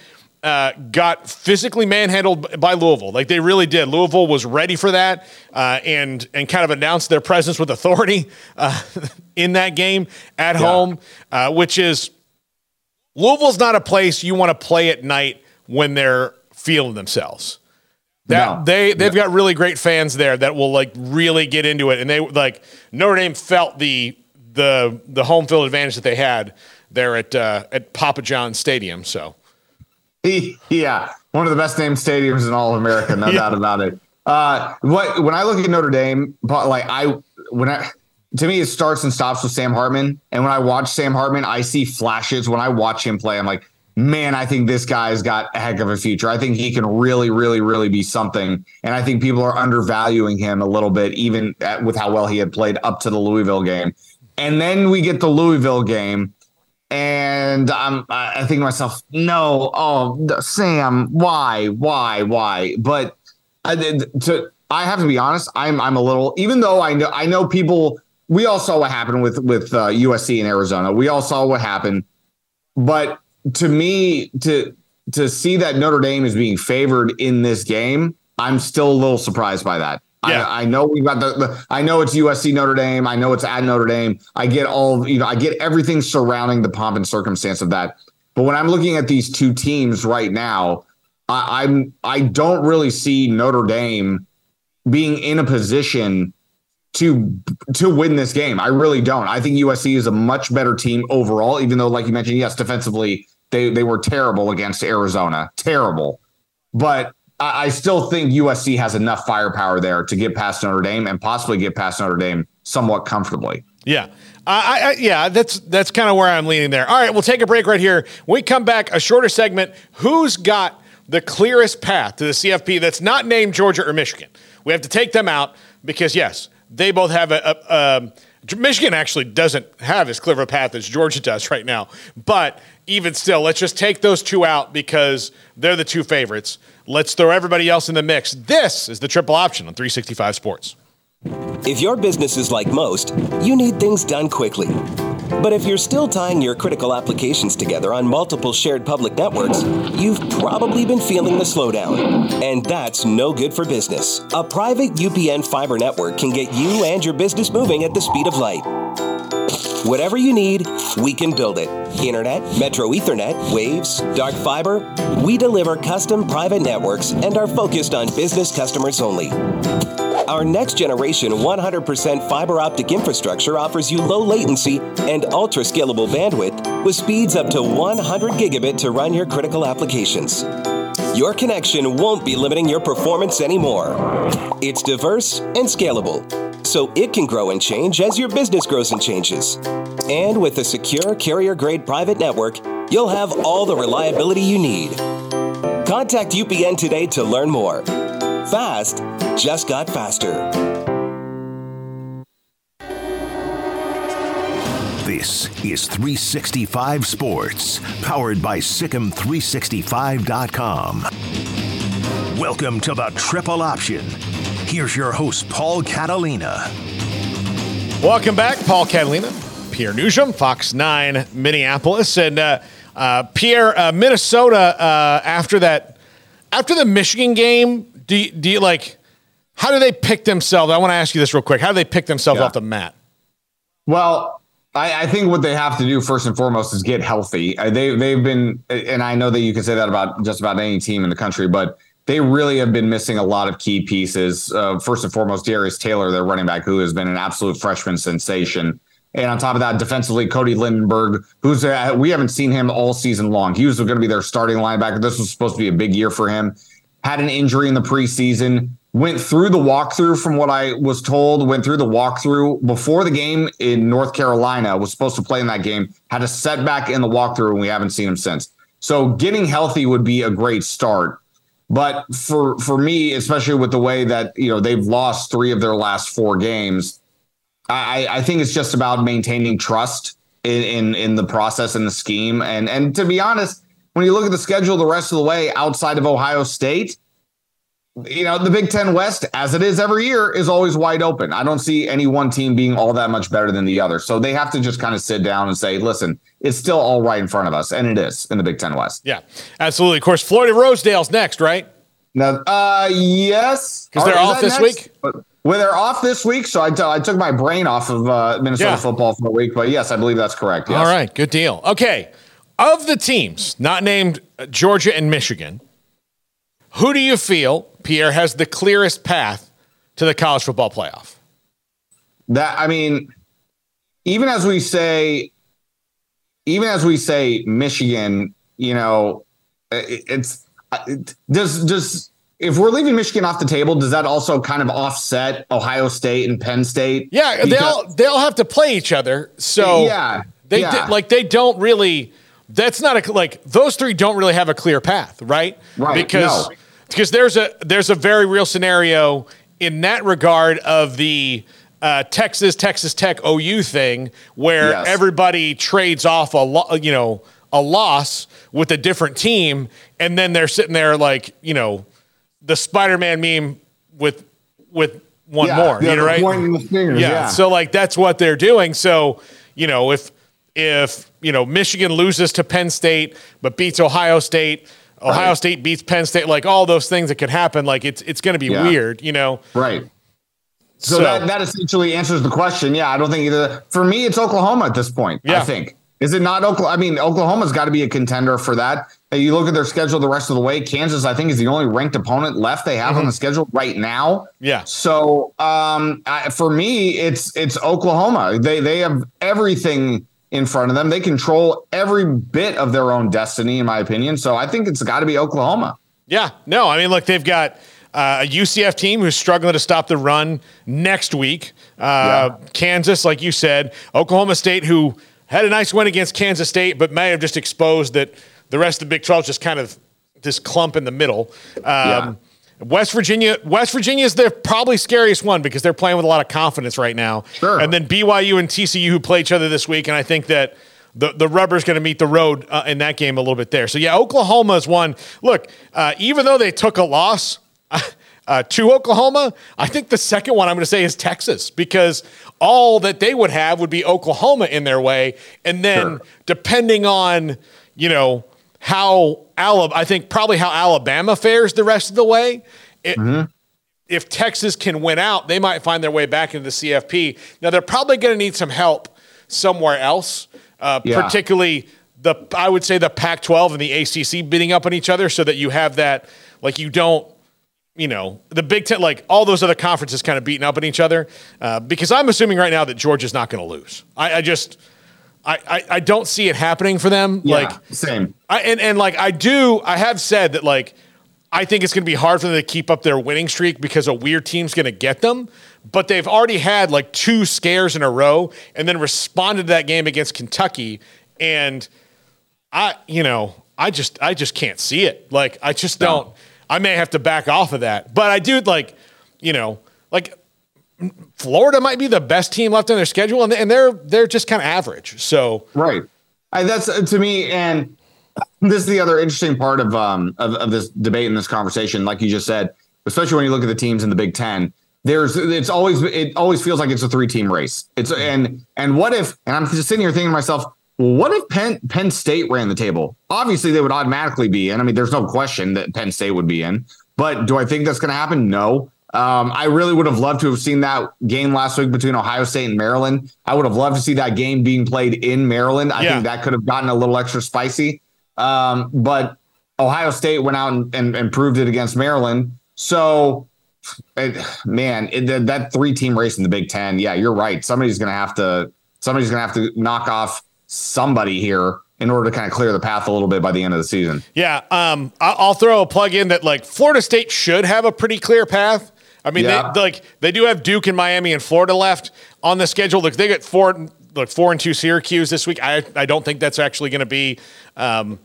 uh, got physically manhandled by Louisville. Like they really did. Louisville was ready for that uh, and and kind of announced their presence with authority uh, in that game at yeah. home, uh, which is Louisville's not a place you want to play at night when they're feeling themselves. That no. they they've got really great fans there that will like really get into it, and they like Notre Dame felt the the the home field advantage that they had there at uh, at Papa John Stadium. So. yeah, one of the best named stadiums in all of America, no yeah. doubt about it. Uh, what when I look at Notre Dame, like I when I to me it starts and stops with Sam Hartman, and when I watch Sam Hartman, I see flashes. When I watch him play, I'm like, man, I think this guy's got a heck of a future. I think he can really, really, really be something, and I think people are undervaluing him a little bit, even at, with how well he had played up to the Louisville game. And then we get the Louisville game and I'm I think to myself, no, oh Sam, why, why, why? But I did to I have to be honest, I'm I'm a little even though I know I know people we all saw what happened with with uh, USC in Arizona. We all saw what happened. But to me to to see that Notre Dame is being favored in this game, I'm still a little surprised by that. Yeah. I, I, know we've got the, the, I know it's USC Notre Dame. I know it's at Notre Dame. I get all you know. I get everything surrounding the pomp and circumstance of that. But when I'm looking at these two teams right now, I, I'm I don't really see Notre Dame being in a position to to win this game. I really don't. I think USC is a much better team overall. Even though, like you mentioned, yes, defensively they they were terrible against Arizona, terrible. But I still think USC has enough firepower there to get past Notre Dame and possibly get past Notre Dame somewhat comfortably. Yeah. I, I, yeah, that's that's kind of where I'm leaning there. All right, we'll take a break right here. When we come back, a shorter segment. Who's got the clearest path to the CFP that's not named Georgia or Michigan? We have to take them out because yes, they both have a, a, um, a Michigan actually doesn't have as clear a path as Georgia does right now. But even still, let's just take those two out because they're the two favorites. Let's throw everybody else in the mix. This is the triple option on 365 Sports. If your business is like most, you need things done quickly. But if you're still tying your critical applications together on multiple shared public networks, you've probably been feeling the slowdown. And that's no good for business. A private UPN fiber network can get you and your business moving at the speed of light. Whatever you need, we can build it. Internet, Metro Ethernet, Waves, Dark Fiber. We deliver custom private networks and are focused on business customers only. Our next generation 100% fiber optic infrastructure offers you low latency and ultra scalable bandwidth with speeds up to 100 gigabit to run your critical applications. Your connection won't be limiting your performance anymore. It's diverse and scalable so it can grow and change as your business grows and changes. And with a secure carrier grade private network, you'll have all the reliability you need. Contact UPN today to learn more. Fast just got faster. This is 365 Sports, powered by SicEm365.com. Welcome to the Triple Option Here's your host, Paul Catalina. Welcome back, Paul Catalina, Pierre Noujaim, Fox 9, Minneapolis. And uh, uh, Pierre, uh, Minnesota, uh, after that, after the Michigan game, do you, do you like, how do they pick themselves? I want to ask you this real quick. How do they pick themselves yeah. off the mat? Well, I, I, think what they have to do first and foremost is get healthy. Uh, they they've been, and I know that you can say that about just about any team in the country, but they really have been missing a lot of key pieces. Uh, first and foremost, Darius Taylor, their running back, who has been an absolute freshman sensation. And on top of that, defensively, Cody Lindenberg, who's uh, we haven't seen him all season long. He was going to be their starting linebacker. This was supposed to be a big year for him. Had an injury in the preseason. Went through the walkthrough from what I was told. Went through the walkthrough before the game in North Carolina. Was supposed to play in that game. Had a setback in the walkthrough, and we haven't seen him since. So getting healthy would be a great start. But for for me, especially with the way that you know they've lost three of their last four games, I, I think it's just about maintaining trust in, in in the process and the scheme. And and to be honest, when you look at the schedule the rest of the way outside of Ohio State, you know, the Big Ten West, as it is every year, is always wide open. I don't see any one team being all that much better than the other. So they have to just kind of sit down and say, listen, it's still all right in front of us. And it is in the Big Ten West. Yeah, absolutely. Of course, Floyd of Rosedale's next, right? Now, uh, yes. Because they're off this next? week? Well, they're off this week. So I, t- I took my brain off of uh, Minnesota Yeah. football for a week. But yes, I believe that's correct. Yes. All right, good deal. Okay, of the teams not named uh, Georgia and Michigan, who do you feel, Pierre, has the clearest path to the college football playoff? That I mean, even as we say, even as we say Michigan, you know, it, it's it, does does if we're leaving Michigan off the table, does that also kind of offset Ohio State and Penn State? Yeah, they Because- all they all have to play each other. So Yeah, they yeah. di- like they don't really. That's not a like those three don't really have a clear path, right? Right, Because no. Because there's a there's a very real scenario in that regard of the uh, Texas Texas Tech OU thing where Yes. everybody trades off a lo- you know a loss with a different team, and then they're sitting there like you know the Spider-Man meme with with one Yeah, more, yeah, you know, right? fingers, yeah. So like that's what they're doing. So you know if if you know Michigan loses to Penn State but beats Ohio State, Ohio Right. State beats Penn State, like all those things that could happen. Like it's it's going to be Yeah. weird, you know. Right. So, So- that, that essentially answers the question. Yeah, I don't think either. For me, it's Oklahoma at this point. Yeah. I think is it not Oklahoma? I mean, Oklahoma's got to be a contender for that. And You look at their schedule the rest of the way. Kansas, I think, is the only ranked opponent left they have on the schedule right now. Mm-hmm. Yeah. So um, I, for me, it's it's Oklahoma. They they have everything in front of them. They control every bit of their own destiny, in my opinion. So I think it's got to be Oklahoma. Yeah, no, I mean, look, they've got uh, a UCF team who's struggling to stop the run next week. Uh, Yeah. Kansas, like you said, Oklahoma State, who had a nice win against Kansas State, but may have just exposed that the rest of the Big 12 is just kind of this clump in the middle. Um, West Virginia, West Virginia is the probably scariest one because they're playing with a lot of confidence right now. Sure. And then BYU and TCU who play each other this week, and I think that the the rubber's going to meet the road uh, in that game a little bit there. So yeah, Oklahoma is one. Look, uh, even though they took a loss. Uh, to Oklahoma, I think the second one I'm going to say is Texas because all that they would have would be Oklahoma in their way, and then Sure. depending on you know how Alabama, I think probably how Alabama fares the rest of the way. It, If Texas can win out, they might find their way back into the CFP. Now they're probably going to need some help somewhere else, uh, Yeah. particularly the I would say the Pac-12 and the ACC beating up on each other, so that you have that like you don't you know, the Big Ten, like all those other conferences kind of beating up on each other. Uh, because I'm assuming right now that Georgia's not going to lose. I, I just, I, I, I don't see it happening for them. Yeah, Like, same. I, and, and like I do, I have said that like, I think it's going to be hard for them to keep up their winning streak because a weird team's going to get them. But they've already had like two scares in a row and then responded to that game against Kentucky. And I, you know, I just, I just can't see it. Like, I just don't. I may have to back off of that. But I do like, you know, like Florida might be the best team left on their schedule, and, they're they're just kind of average. So Right. That's uh, to me, and this is the other interesting part of um of, of this debate and this conversation. Like you just said, especially when you look at the teams in the Big Ten, there's it's always it always feels like it's a three team race. It's and and what if? And I'm just sitting here thinking to myself, what if Penn Penn State ran the table? Obviously, they would automatically be in. I mean, there's no question that Penn State would be in. But do I think that's going to happen? No. Um, I really would have loved to have seen that game last week between Ohio State and Maryland. I would have loved to see that game being played in Maryland. I Yeah. think that could have gotten a little extra spicy. Um, but Ohio State went out and, and, and proved it against Maryland. So, it, man, it, that- that three team race in the Big Ten. Yeah, you're right. Somebody's going to have to. Somebody's going to have to knock off somebody here in order to kind of clear the path a little bit by the end of the season. Yeah, um, I'll throw a plug in that like Florida State should have a pretty clear path. I mean, Yeah. they like they do have Duke and Miami and Florida left on the schedule. Look, they get four like four and two Syracuse this week. I I don't think that's actually going to be, um,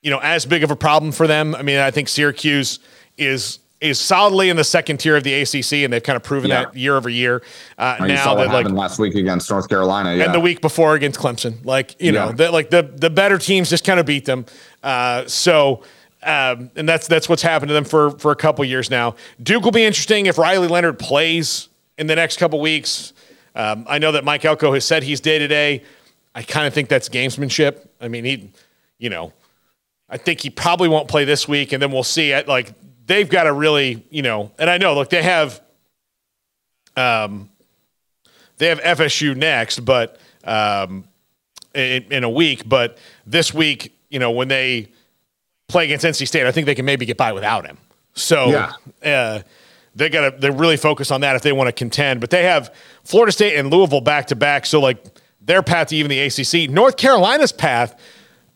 you know, as big of a problem for them. I mean, I think Syracuse is is solidly in the second tier of the ACC, and they've kind of proven Yeah. that year over year. Uh, You now saw what that like last week against North Carolina. Yeah. and the week before against Clemson. Like you know, Yeah. the, like the the better teams just kind of beat them. Uh, so um, and that's that's what's happened to them for for a couple years now. Duke will be interesting if Riley Leonard plays in the next couple weeks. Um, I know that Mike Elko has said he's day to day. I kind of think that's gamesmanship. I mean, he, you know, I think he probably won't play this week, and then we'll see. Like they've got to really, you know, and I know, look, they have, um, they have FSU next, but um, in, in a week. But this week, you know, when they play against NC State, I think they can maybe get by without him. So Yeah. uh, they got to they really focus on that if they want to contend. But they have Florida State and Louisville back to back, so like their path to even the ACC. North Carolina's path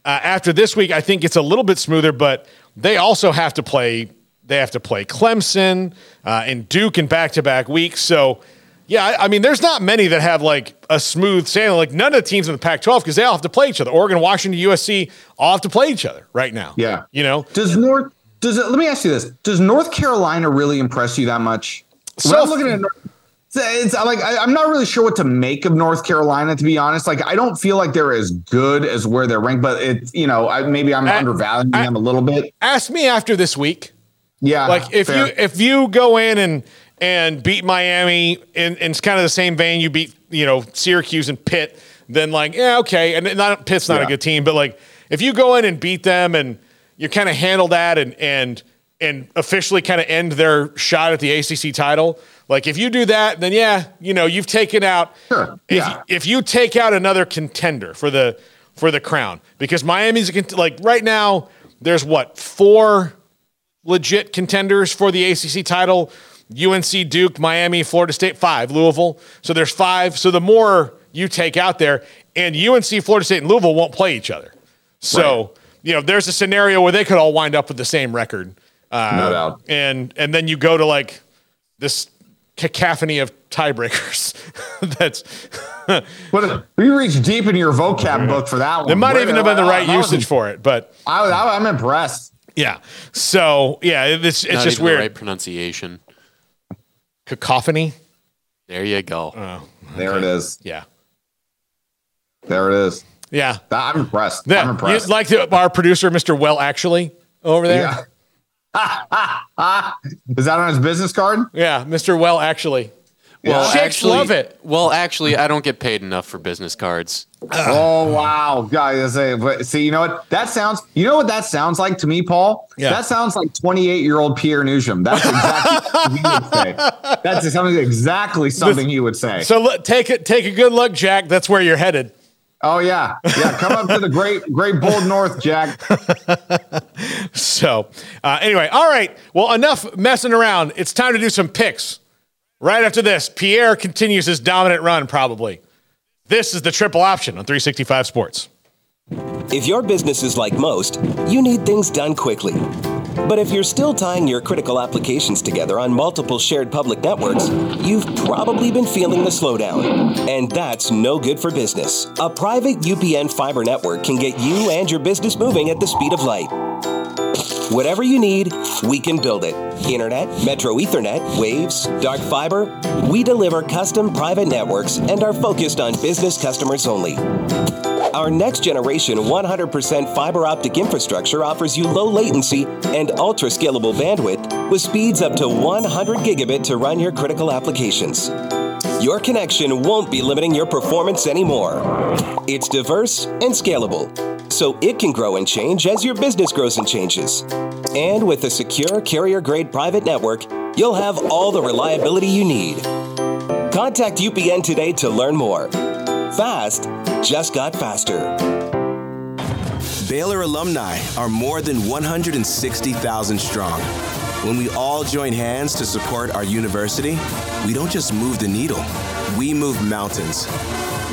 uh, after this week, I think it's a little bit smoother, but they also have to play. They have to play Clemson uh, and Duke in back to back weeks. So. Yeah, I, mean, there's not many that have like a smooth sailing. Like none of the teams in the Pac-12 because they all have to play each other. Oregon, Washington, USC all have to play each other right now. Yeah. you know, Does North does it? Let me ask you this: Does North Carolina really impress you that much? When So- I'm looking at North, it's, it's like I, I'm not really sure what to make of North Carolina. To be honest, like I don't feel like they're as good as where they're ranked. But it's you know I, maybe I'm I- undervaluing them a little bit. ask me after this week. Yeah, Like if fair. you if you go in and and beat Miami in, in kind of the same vein you beat you know Syracuse and Pitt, then like yeah okay, and not Pitt's not a good team, but like if you go in and beat them and you kind of handle that and and and officially kind of end their shot at the ACC title, like if you do that, then yeah, you know you've taken out. Sure. If, Yeah. if you take out another contender for the for the crown, because Miami's a cont- like right now, there's what four legit contenders for the ACC title UNC, Duke, Miami, Florida State, five, Louisville. So there's five. So the more you take out there, and UNC, Florida State, and Louisville won't play each other. So, you know, there's a scenario where they could all wind up with the same record. Uh, No doubt. And and then you go to like this cacophony of tiebreakers. That's But we reached deep into your vocab book for that one. it might Where- even have been the right usage for it, but I, was- I, I'm impressed. yeah. So yeah, it's it's Not just even weird. the right pronunciation. Cacophony. There you go. Uh, There it is. Yeah. There it is. Yeah. That- I'm impressed. Yeah, I'm impressed. you- like the, our producer, Mr. Well, actually over there. yeah. is that on his business card? Yeah, Mr. Well, actually. Well, Chicks actually, love it. Well, actually, I don't get paid enough for business cards. Oh wow, guys! See, you know what? That sounds. You know what that sounds like to me, Paul? Yeah. That sounds like twenty-eight-year-old Pierre Noujaim. That's exactly what he would say. That's something exactly something he would say. So look, take it, take a good look, Jack. That's where you're headed. oh yeah, yeah. Come up to the great, great bold north, Jack. So uh, anyway, all right. Well, enough messing around. It's time to do some picks. Right after this, Pierre continues his dominant run. Probably. This is the triple option on 365 Sports. If your business is like most, you need things done quickly. But if you're still tying your critical applications together on multiple shared public networks, you've probably been feeling the slowdown. And that's no good for business. A private UPN fiber network can get you and your business moving at the speed of light. Whatever you need, we can build it. Internet, Metro Ethernet, Waves, Dark Fiber, we deliver custom private networks and are focused on business customers only. Our next generation 100% fiber optic infrastructure offers you low latency and ultra scalable bandwidth with speeds up to 100 gigabit to run your critical applications. Your connection won't be limiting your performance anymore. It's diverse and scalable, so it can grow and change as your business grows and changes. And with a secure carrier grade private network, you'll have all the reliability you need. Contact UPN today to learn more. Fast just got faster. Baylor alumni are more than 160,000 strong. When we all join hands to support our university, we don't just move the needle, we move mountains.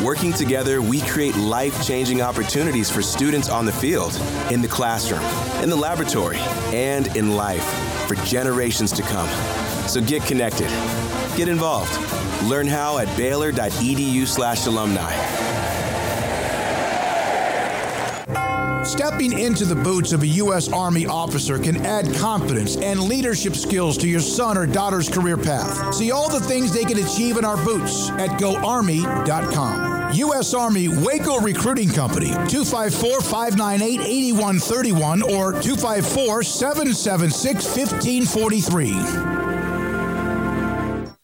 Working together, we create life changing opportunities for students on the field, in the classroom, in the laboratory, and in life for generations to come. So get connected, get involved. Learn how at baylor.edu/slash alumni. Stepping into the boots of a U.S. Army officer can add confidence and leadership skills to your son or daughter's career path. See all the things they can achieve in our boots at goarmy.com. U.S. Army Waco Recruiting Company, 254 598 8131 or 254 776 1543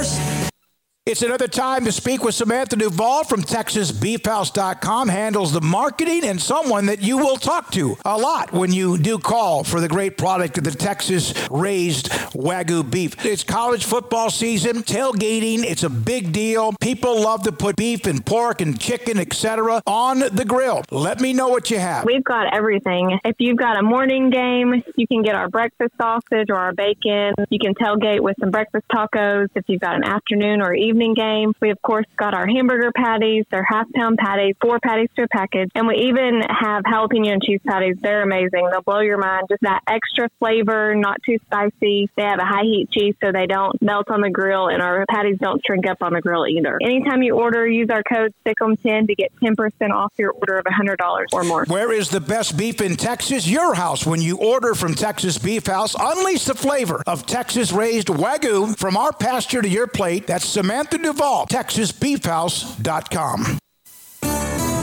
Bears. It's another time to speak with Samantha Duvall from TexasBeefHouse.com, handles the marketing and someone that you will talk to a lot when you do call for the great product of the Texas raised Wagyu beef. It's college football season, tailgating, it's a big deal. People love to put beef and pork and chicken, etc., on the grill. Let me know what you have. We've got everything. If you've got a morning game, you can get our breakfast sausage or our bacon. You can tailgate with some breakfast tacos. If you've got an afternoon or evening evening game. We, of course, got our hamburger patties. They're half pound patties, four patties to a package. And we even have jalapeno and cheese patties. They're amazing. They'll blow your mind. Just that extra flavor, not too spicy. They have a high heat cheese so they don't melt on the grill, and our patties don't shrink up on the grill either. Anytime you order, use our code SICK'EM10 to get 10% off your order of $100 or more. Where is the best beef in Texas? Your house. When you order from Texas Beef House, unleash the flavor of Texas raised Wagyu from our pasture to your plate. That's Samantha Samantha Duvall, TexasBeefHouse.com.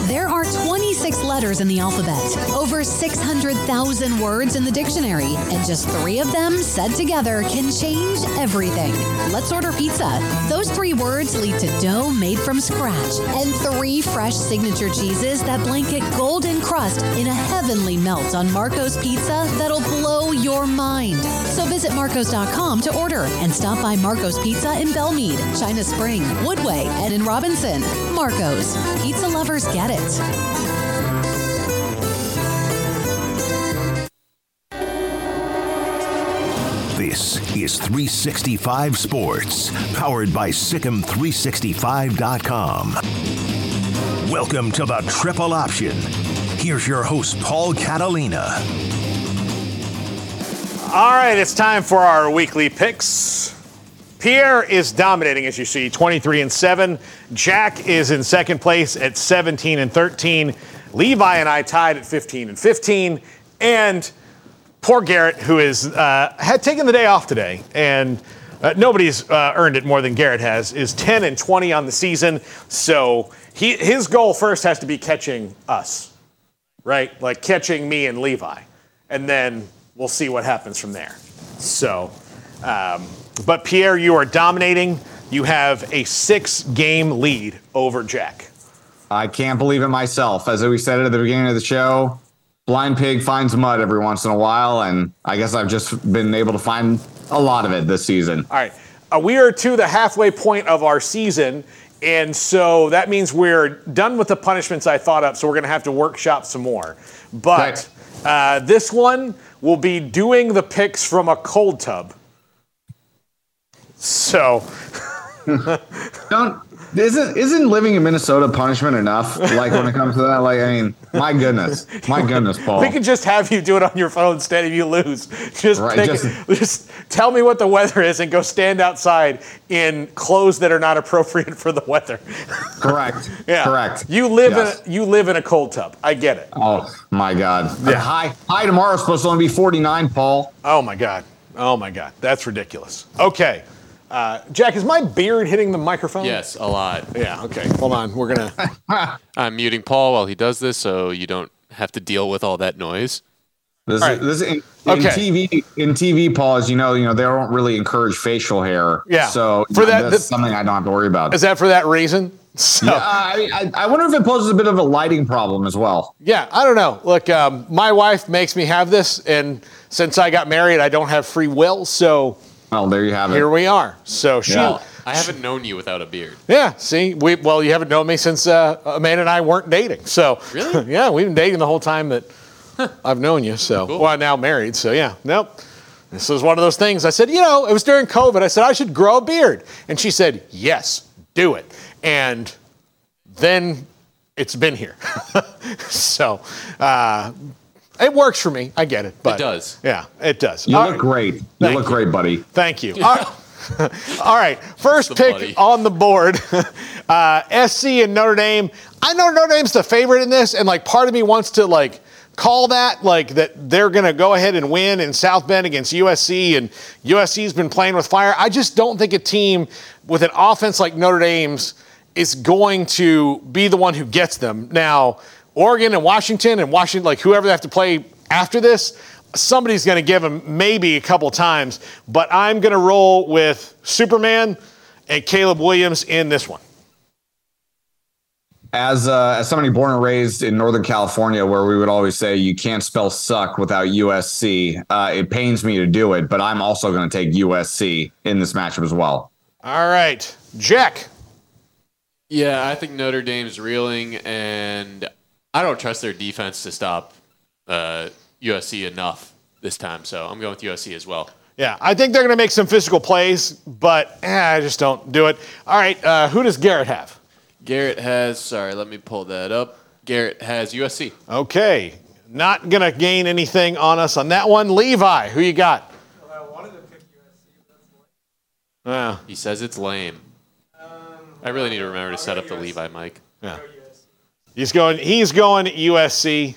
There are 26 letters in the alphabet, over 600,000 words in the dictionary, and just three of them said together can change everything. Let's order pizza. Those three words lead to dough made from scratch and three fresh signature cheeses that blanket golden crust in a heavenly melt on Marco's Pizza that'll blow your mind. So visit Marcos.com to order and stop by Marco's Pizza in Belmead, China Spring, Woodway, and in Robinson. Marco's. Pizza lovers get it. This is 365 Sports, powered by SicEm365.com. Welcome to the Triple Option. Here's your host, Paul Catalina. All right, it's time for our weekly picks. Pierre is dominating, as you see, 23 and 7. Jack is in second place at 17 and 13. Levi and I tied at 15 and 15. And poor Garrett, who is uh, had taken the day off today, and uh, nobody's uh, earned it more than Garrett has, is 10 and 20 on the season. So he, his goal first has to be catching us, right? Like catching me and Levi. And then we'll see what happens from there. So. Um, but Pierre, you are dominating. You have a six game lead over Jack. I can't believe it myself. As we said at the beginning of the show, blind pig finds mud every once in a while, and I guess I've just been able to find a lot of it this season. All right. Uh, we are to the halfway point of our season, and so that means we're done with the punishments I thought up, so we're going to have to workshop some more. But uh, this one will be doing the picks from a cold tub. So don't isn't isn't living in Minnesota punishment enough? Like when it comes to that, like I mean, my goodness, my goodness, Paul. We could just have you do it on your phone instead of you lose. Just, Right, pick, just- just tell me what the weather is and go stand outside in clothes that are not appropriate for the weather. Correct. Yeah, Correct. You live Yes. in a, you live in a cold tub. I get it. Oh my God. Yeah. High high tomorrow's supposed to only be 49, Paul. Oh my god. Oh my god. That's ridiculous. Okay. Uh, Jack, is my beard hitting the microphone? Yes, a lot. Yeah. Okay. Hold on. We're gonna. I'm muting Paul while he does this, so you don't have to deal with all that noise. This, All right. this in, in Okay. TV in TV, Paul, as you know, you know they don't really encourage facial hair. Yeah. So For know, that- that's that- something I don't have to worry about. Is that for that reason? So, yeah, I, I, I wonder if it poses a bit of a lighting problem as well. Yeah, I don't know. Look, um, my wife makes me have this, and since I got married, I don't have free will. So Well, there you have it. here we are. So she, Yeah. yeah. I haven't known you without a beard. Yeah, see, we well, you haven't known me since uh, Amanda and I weren't dating. So Really? yeah, we've been dating the whole time that I've known you. So Cool. well, now married. So yeah, nope. This was one of those things. I said, you know, it was during COVID. I said I should grow a beard, and she said, yes, do it. And then it's been here. so uh, it works for me. I get it. But it does. Yeah, it does. You All look right. great. You Thank look you. great, buddy. Thank you. All right. All right, first pick buddy. on the board, uh, SC and Notre Dame. I know Notre Dame's the favorite in this, and like part of me wants to like call that like that they're going to go ahead and win in South Bend against USC, and USC's been playing with fire. I just don't think a team with an offense like Notre Dame's is going to be the one who gets them. Now, Oregon and Washington and Washington, like whoever they have to play after this, somebody's going to give them maybe a couple times, but I'm going to roll with Superman and Caleb Williams in this one. As uh, as somebody born and raised in Northern California, where we would always say you can't spell suck without USC, uh, it pains me to do it, but I'm also going to take USC in this matchup as well. All right, Jack. Yeah, I think Notre Dame's reeling, and I don't trust their defense to stop uh, USC enough this time. So I'm going with USC as well. Yeah, I think they're going to make some physical plays, but eh, I just don't do it. All right, uh, who does Garrett have? Garrett has. Sorry, let me pull that up. Garrett has USC. Okay, not going to gain anything on us on that one. Levi, who you got? Yeah. He says it's lame. I really need to remember to set up the Levi mic. Yeah. He's going. He's going USC.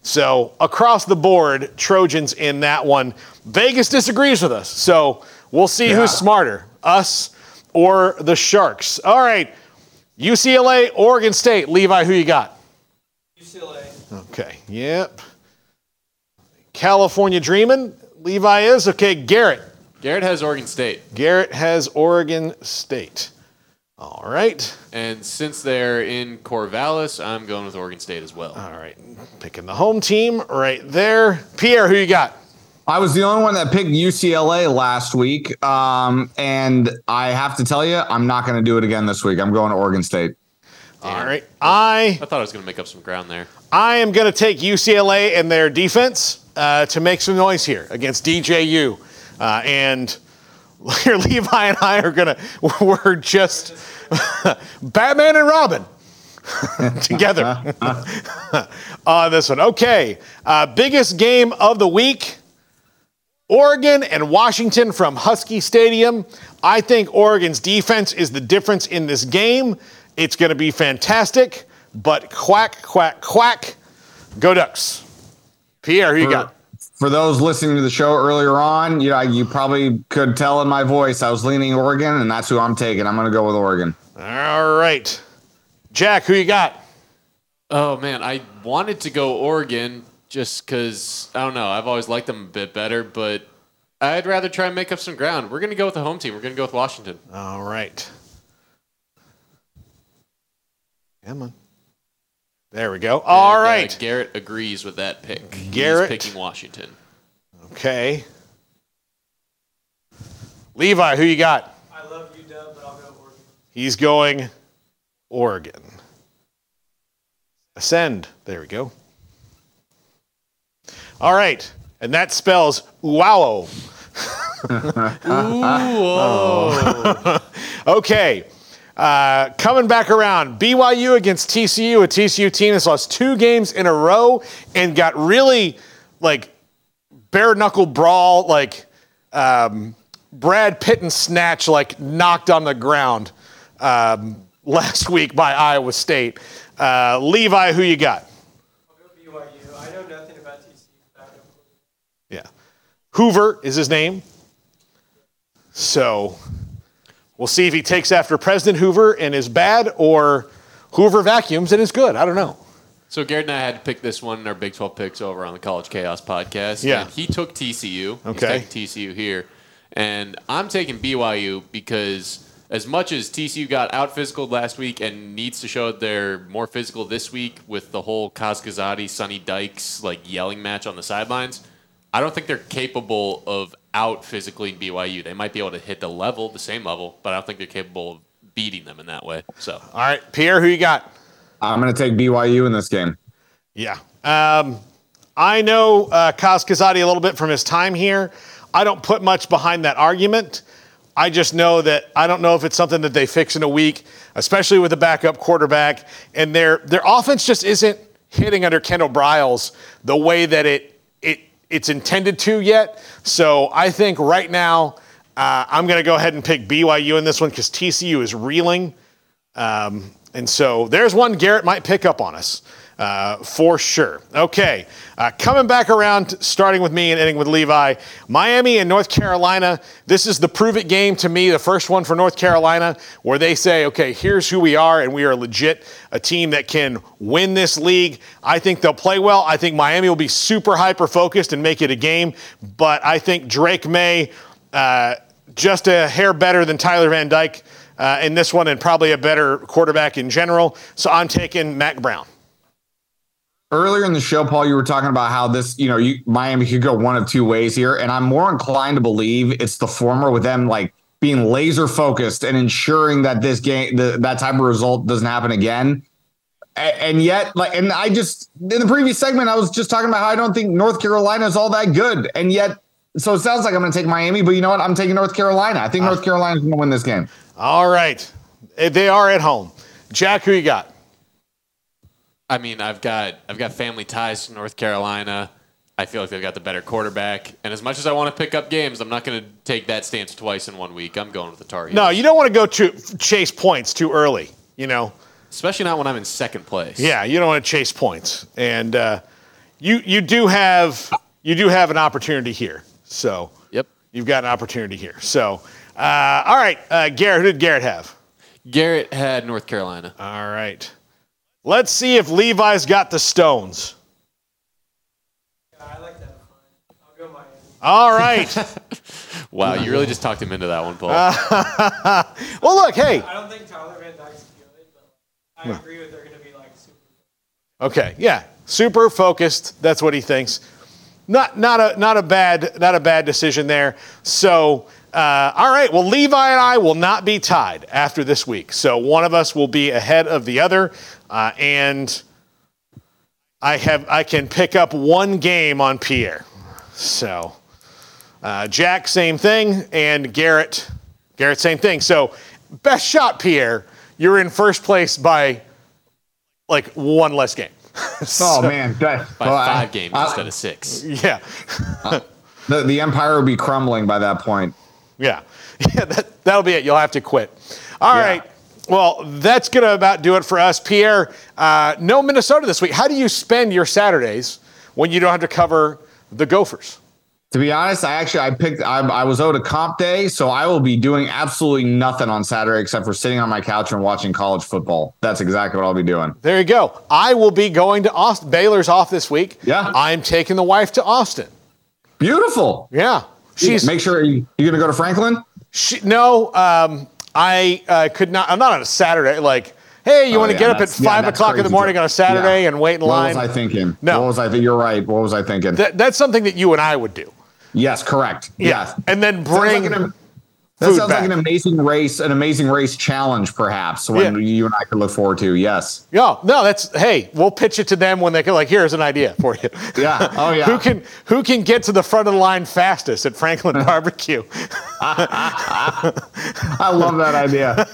So across the board, Trojans in that one. Vegas disagrees with us. So we'll see Yeah. who's smarter, us or the Sharks. All right, UCLA, Oregon State. Levi, who you got? UCLA. Okay. Yep. California dreaming. Levi is okay. Garrett. Garrett has Oregon State. Garrett has Oregon State. All right. And since they're in Corvallis, I'm going with Oregon State as well. All right. Picking the home team right there. Pierre, who you got? I was the only one that picked UCLA last week, um, and I have to tell you, I'm not going to do it again this week. I'm going to Oregon State. All right. I I thought I was going to make up some ground there. I am going to take UCLA and their defense uh, to make some noise here against DJU. Uh, and here, Levi and I are going to, we're just Batman and Robin together on this one. Okay. Uh, biggest game of the week Oregon and Washington from Husky Stadium. I think Oregon's defense is the difference in this game. It's going to be fantastic, but quack, quack, quack. Go Ducks. Pierre, who you got? For those listening to the show earlier on, you know, you probably could tell in my voice I was leaning Oregon, and that's who I'm taking. I'm going to go with Oregon. All right. Jack, who you got? Oh man, I wanted to go Oregon just because I don't know. I've always liked them a bit better, but I'd rather try and make up some ground. We're gonna go with the home team. We're gonna go with Washington. All right. Come on. There we go. All And, uh. Garrett agrees with that pick. Garrett. He's picking Washington. Okay. Levi, who you got? I love UW, but I'll go Oregon. He's going Oregon. Ascend. There we go. All right. And that spells wow. okay. Uh, coming back around, BYU against TCU, a TCU team that's lost two games in a row and got really like bare knuckle brawl, like um, Brad Pitt and Snatch, like knocked on the ground um, last week by Iowa State. Uh, Levi, who you got? BYU. I know nothing about TCU. but I know- Yeah. Hoover is his name. So we'll see if he takes after President Hoover and is bad or Hoover vacuums and is good. I don't know. So Garrett and I had to pick this one in our Big 12 picks over on the College Chaos podcast. Yeah. And he took TCU. Okay. He's TCU here. And I'm taking BYU because as much as TCU got out physical last week and needs to show they're more physical this week with the whole Kaz Kazadi, Sonny Dykes like yelling match on the sidelines, I don't think they're capable of out physically BYU. They might be able to hit the level, the same level, but I don't think they're capable of beating them in that way. So All right, Pierre, who you got? I'm going to take BYU in this game. Yeah. Um, I know uh, Kaz Kazadi a little bit from his time here. I don't put much behind that argument. I just know that I don't know if it's something that they fix in a week, especially with a backup quarterback. And their their offense just isn't hitting under Kendall Briles the way that it it it's intended to yet. So I think right now uh, I'm going to go ahead and pick BYU in this one because TCU is reeling. Um, and so there's one Garrett might pick up on us uh, for sure. Okay, uh, coming back around, starting with me and ending with Levi. Miami and North Carolina. This is the prove it game to me, the first one for North Carolina, where they say, okay, here's who we are, and we are legit a team that can win this league. I think they'll play well. I think Miami will be super hyper focused and make it a game, but I think Drake Maye. Uh, just a hair better than Tyler Van Dyke uh, in this one, and probably a better quarterback in general. So I'm taking Mack Brown. Earlier in the show, Paul, you were talking about how this, you know, you, Miami could go one of two ways here, and I'm more inclined to believe it's the former, with them like being laser focused and ensuring that this game, the, that type of result doesn't happen again. and yet, like, and I just in the previous segment, I was just talking about how I don't think North Carolina is all that good, and yet so it sounds like I'm going to take Miami, but you know what? I'm taking North Carolina. I think uh, North Carolina's going to win this game. All right. They are at home. Jack, who you got? I mean, I've got I've got family ties to North Carolina. I feel like they've got the better quarterback. And as much as I want to pick up games, I'm not going to take that stance twice in one week. I'm going with the Tar Heels. No, you don't want to go to chase points too early. You know, especially not when I'm in second place. Yeah, you don't want to chase points, and uh, you you do have you do have an opportunity here. So yep, you've got an opportunity here. So uh, all right, uh, Garrett, who did Garrett have? Garrett had North Carolina. All right, let's see if Levi's got the stones. All right. wow, you really just talked him into that one, Paul. well, look, hey. I don't think Tyler Van Dyke's good, but I agree with they're going to be like super. Okay, yeah, super focused. That's what he thinks. Not not a not a bad not a bad decision there. So. Uh, all right. Well, Levi and I will not be tied after this week. So one of us will be ahead of the other, uh, and I have I can pick up one game on Pierre. So uh, Jack, same thing, and Garrett, Garrett, same thing. So best shot, Pierre. You're in first place by like one less game. so, oh man, by well, five I, games I, instead of six. Yeah. uh, the the empire will be crumbling by that point. Yeah, yeah, that that'll be it. You'll have to quit. All yeah. right. Well, that's gonna about do it for us, Pierre. Uh, no Minnesota this week. How do you spend your Saturdays when you don't have to cover the Gophers? To be honest, I actually I picked I, I, was owed a comp day, so I will be doing absolutely nothing on Saturday except for sitting on my couch and watching college football. That's exactly what I'll be doing. There you go. I will be going to Austin. Baylor's off this week. Yeah, I'm taking the wife to Austin. Beautiful. Yeah, she's. Make sure you, you're going to go to Franklin. She, no, um, I uh, could not. I'm not on a Saturday. Like hey, you oh, want to yeah, get up at five yeah, o'clock in the morning on a Saturday yeah. and wait in line? What was I thinking? No. What was I thinking? You're right. What was I thinking? That, that's something that you and I would do. Yes, correct. Yeah. Yes. And then bring. Like an, that sounds back. like an amazing race, an amazing race challenge, perhaps, when yeah. you and I could look forward to. Yes. Yeah. No, that's hey, we'll pitch it to them when they can. Like, here's an idea for you. Yeah. Oh yeah. who can who can get to the front of the line fastest at Franklin Barbecue? I love that idea.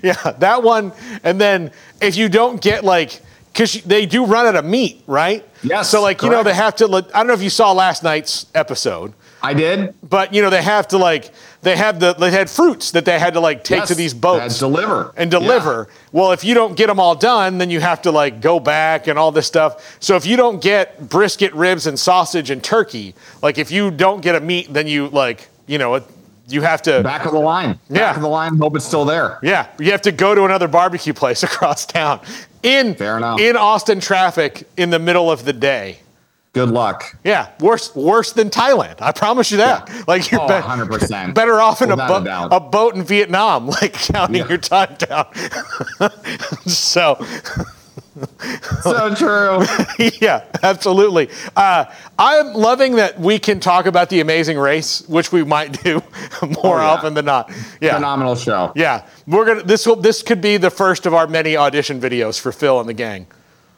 yeah, that one. And then if you don't get like because they do run out of meat, right? Yes. So like correct. you know they have to. I don't know if you saw last night's episode. I did. But you know they have to like they have the they had fruits that they had to like take yes, to these boats and deliver and deliver. Yeah. Well, if you don't get them all done, then you have to like go back and all this stuff. So if you don't get brisket, ribs, and sausage and turkey, like if you don't get a meat, then you like you know you have to back of the line. Yeah, Back of the line. Hope it's still there. Yeah, you have to go to another barbecue place across town in in Austin traffic in the middle of the day. Good luck. Yeah, worse worse than Thailand. I promise you that. Yeah. Like you're oh, be- 100%. better off in a, bo- a, a, boat in Vietnam, like counting yeah. your time down. so so true. yeah, absolutely. Uh, I'm loving that we can talk about the Amazing Race, which we might do more oh, yeah. often than not. Yeah, phenomenal show. Yeah, we're gonna. This will. This could be the first of our many audition videos for Phil and the gang.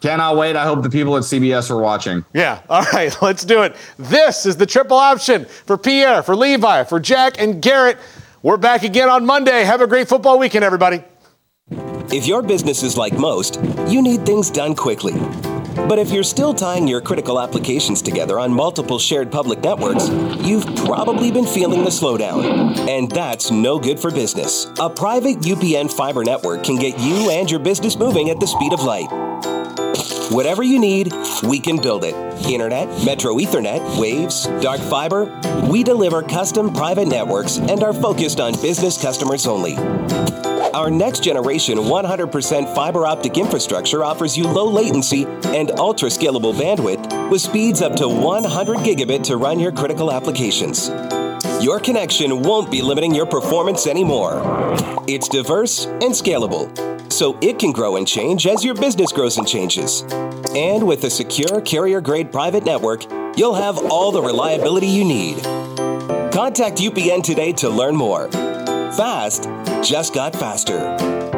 Cannot wait. I hope the people at CBS are watching. Yeah. All right, let's do it. This is the triple option for Pierre, for Levi, for Jack, and Garrett. We're back again on Monday. Have a great football weekend, everybody. If your business is like most, you need things done quickly. But if you're still tying your critical applications together on multiple shared public networks, you've probably been feeling the slowdown. And that's no good for business. A private UPN fiber network can get you and your business moving at the speed of light. Whatever you need, we can build it. Internet, Metro Ethernet, Waves, Dark Fiber. We deliver custom private networks and are focused on business customers only. Our next generation 100% fiber optic infrastructure offers you low latency and ultra scalable bandwidth with speeds up to 100 gigabit to run your critical applications. Your connection won't be limiting your performance anymore. It's diverse and scalable, so it can grow and change as your business grows and changes. And with a secure carrier grade private network, you'll have all the reliability you need. Contact UPN today to learn more. Fast just got faster.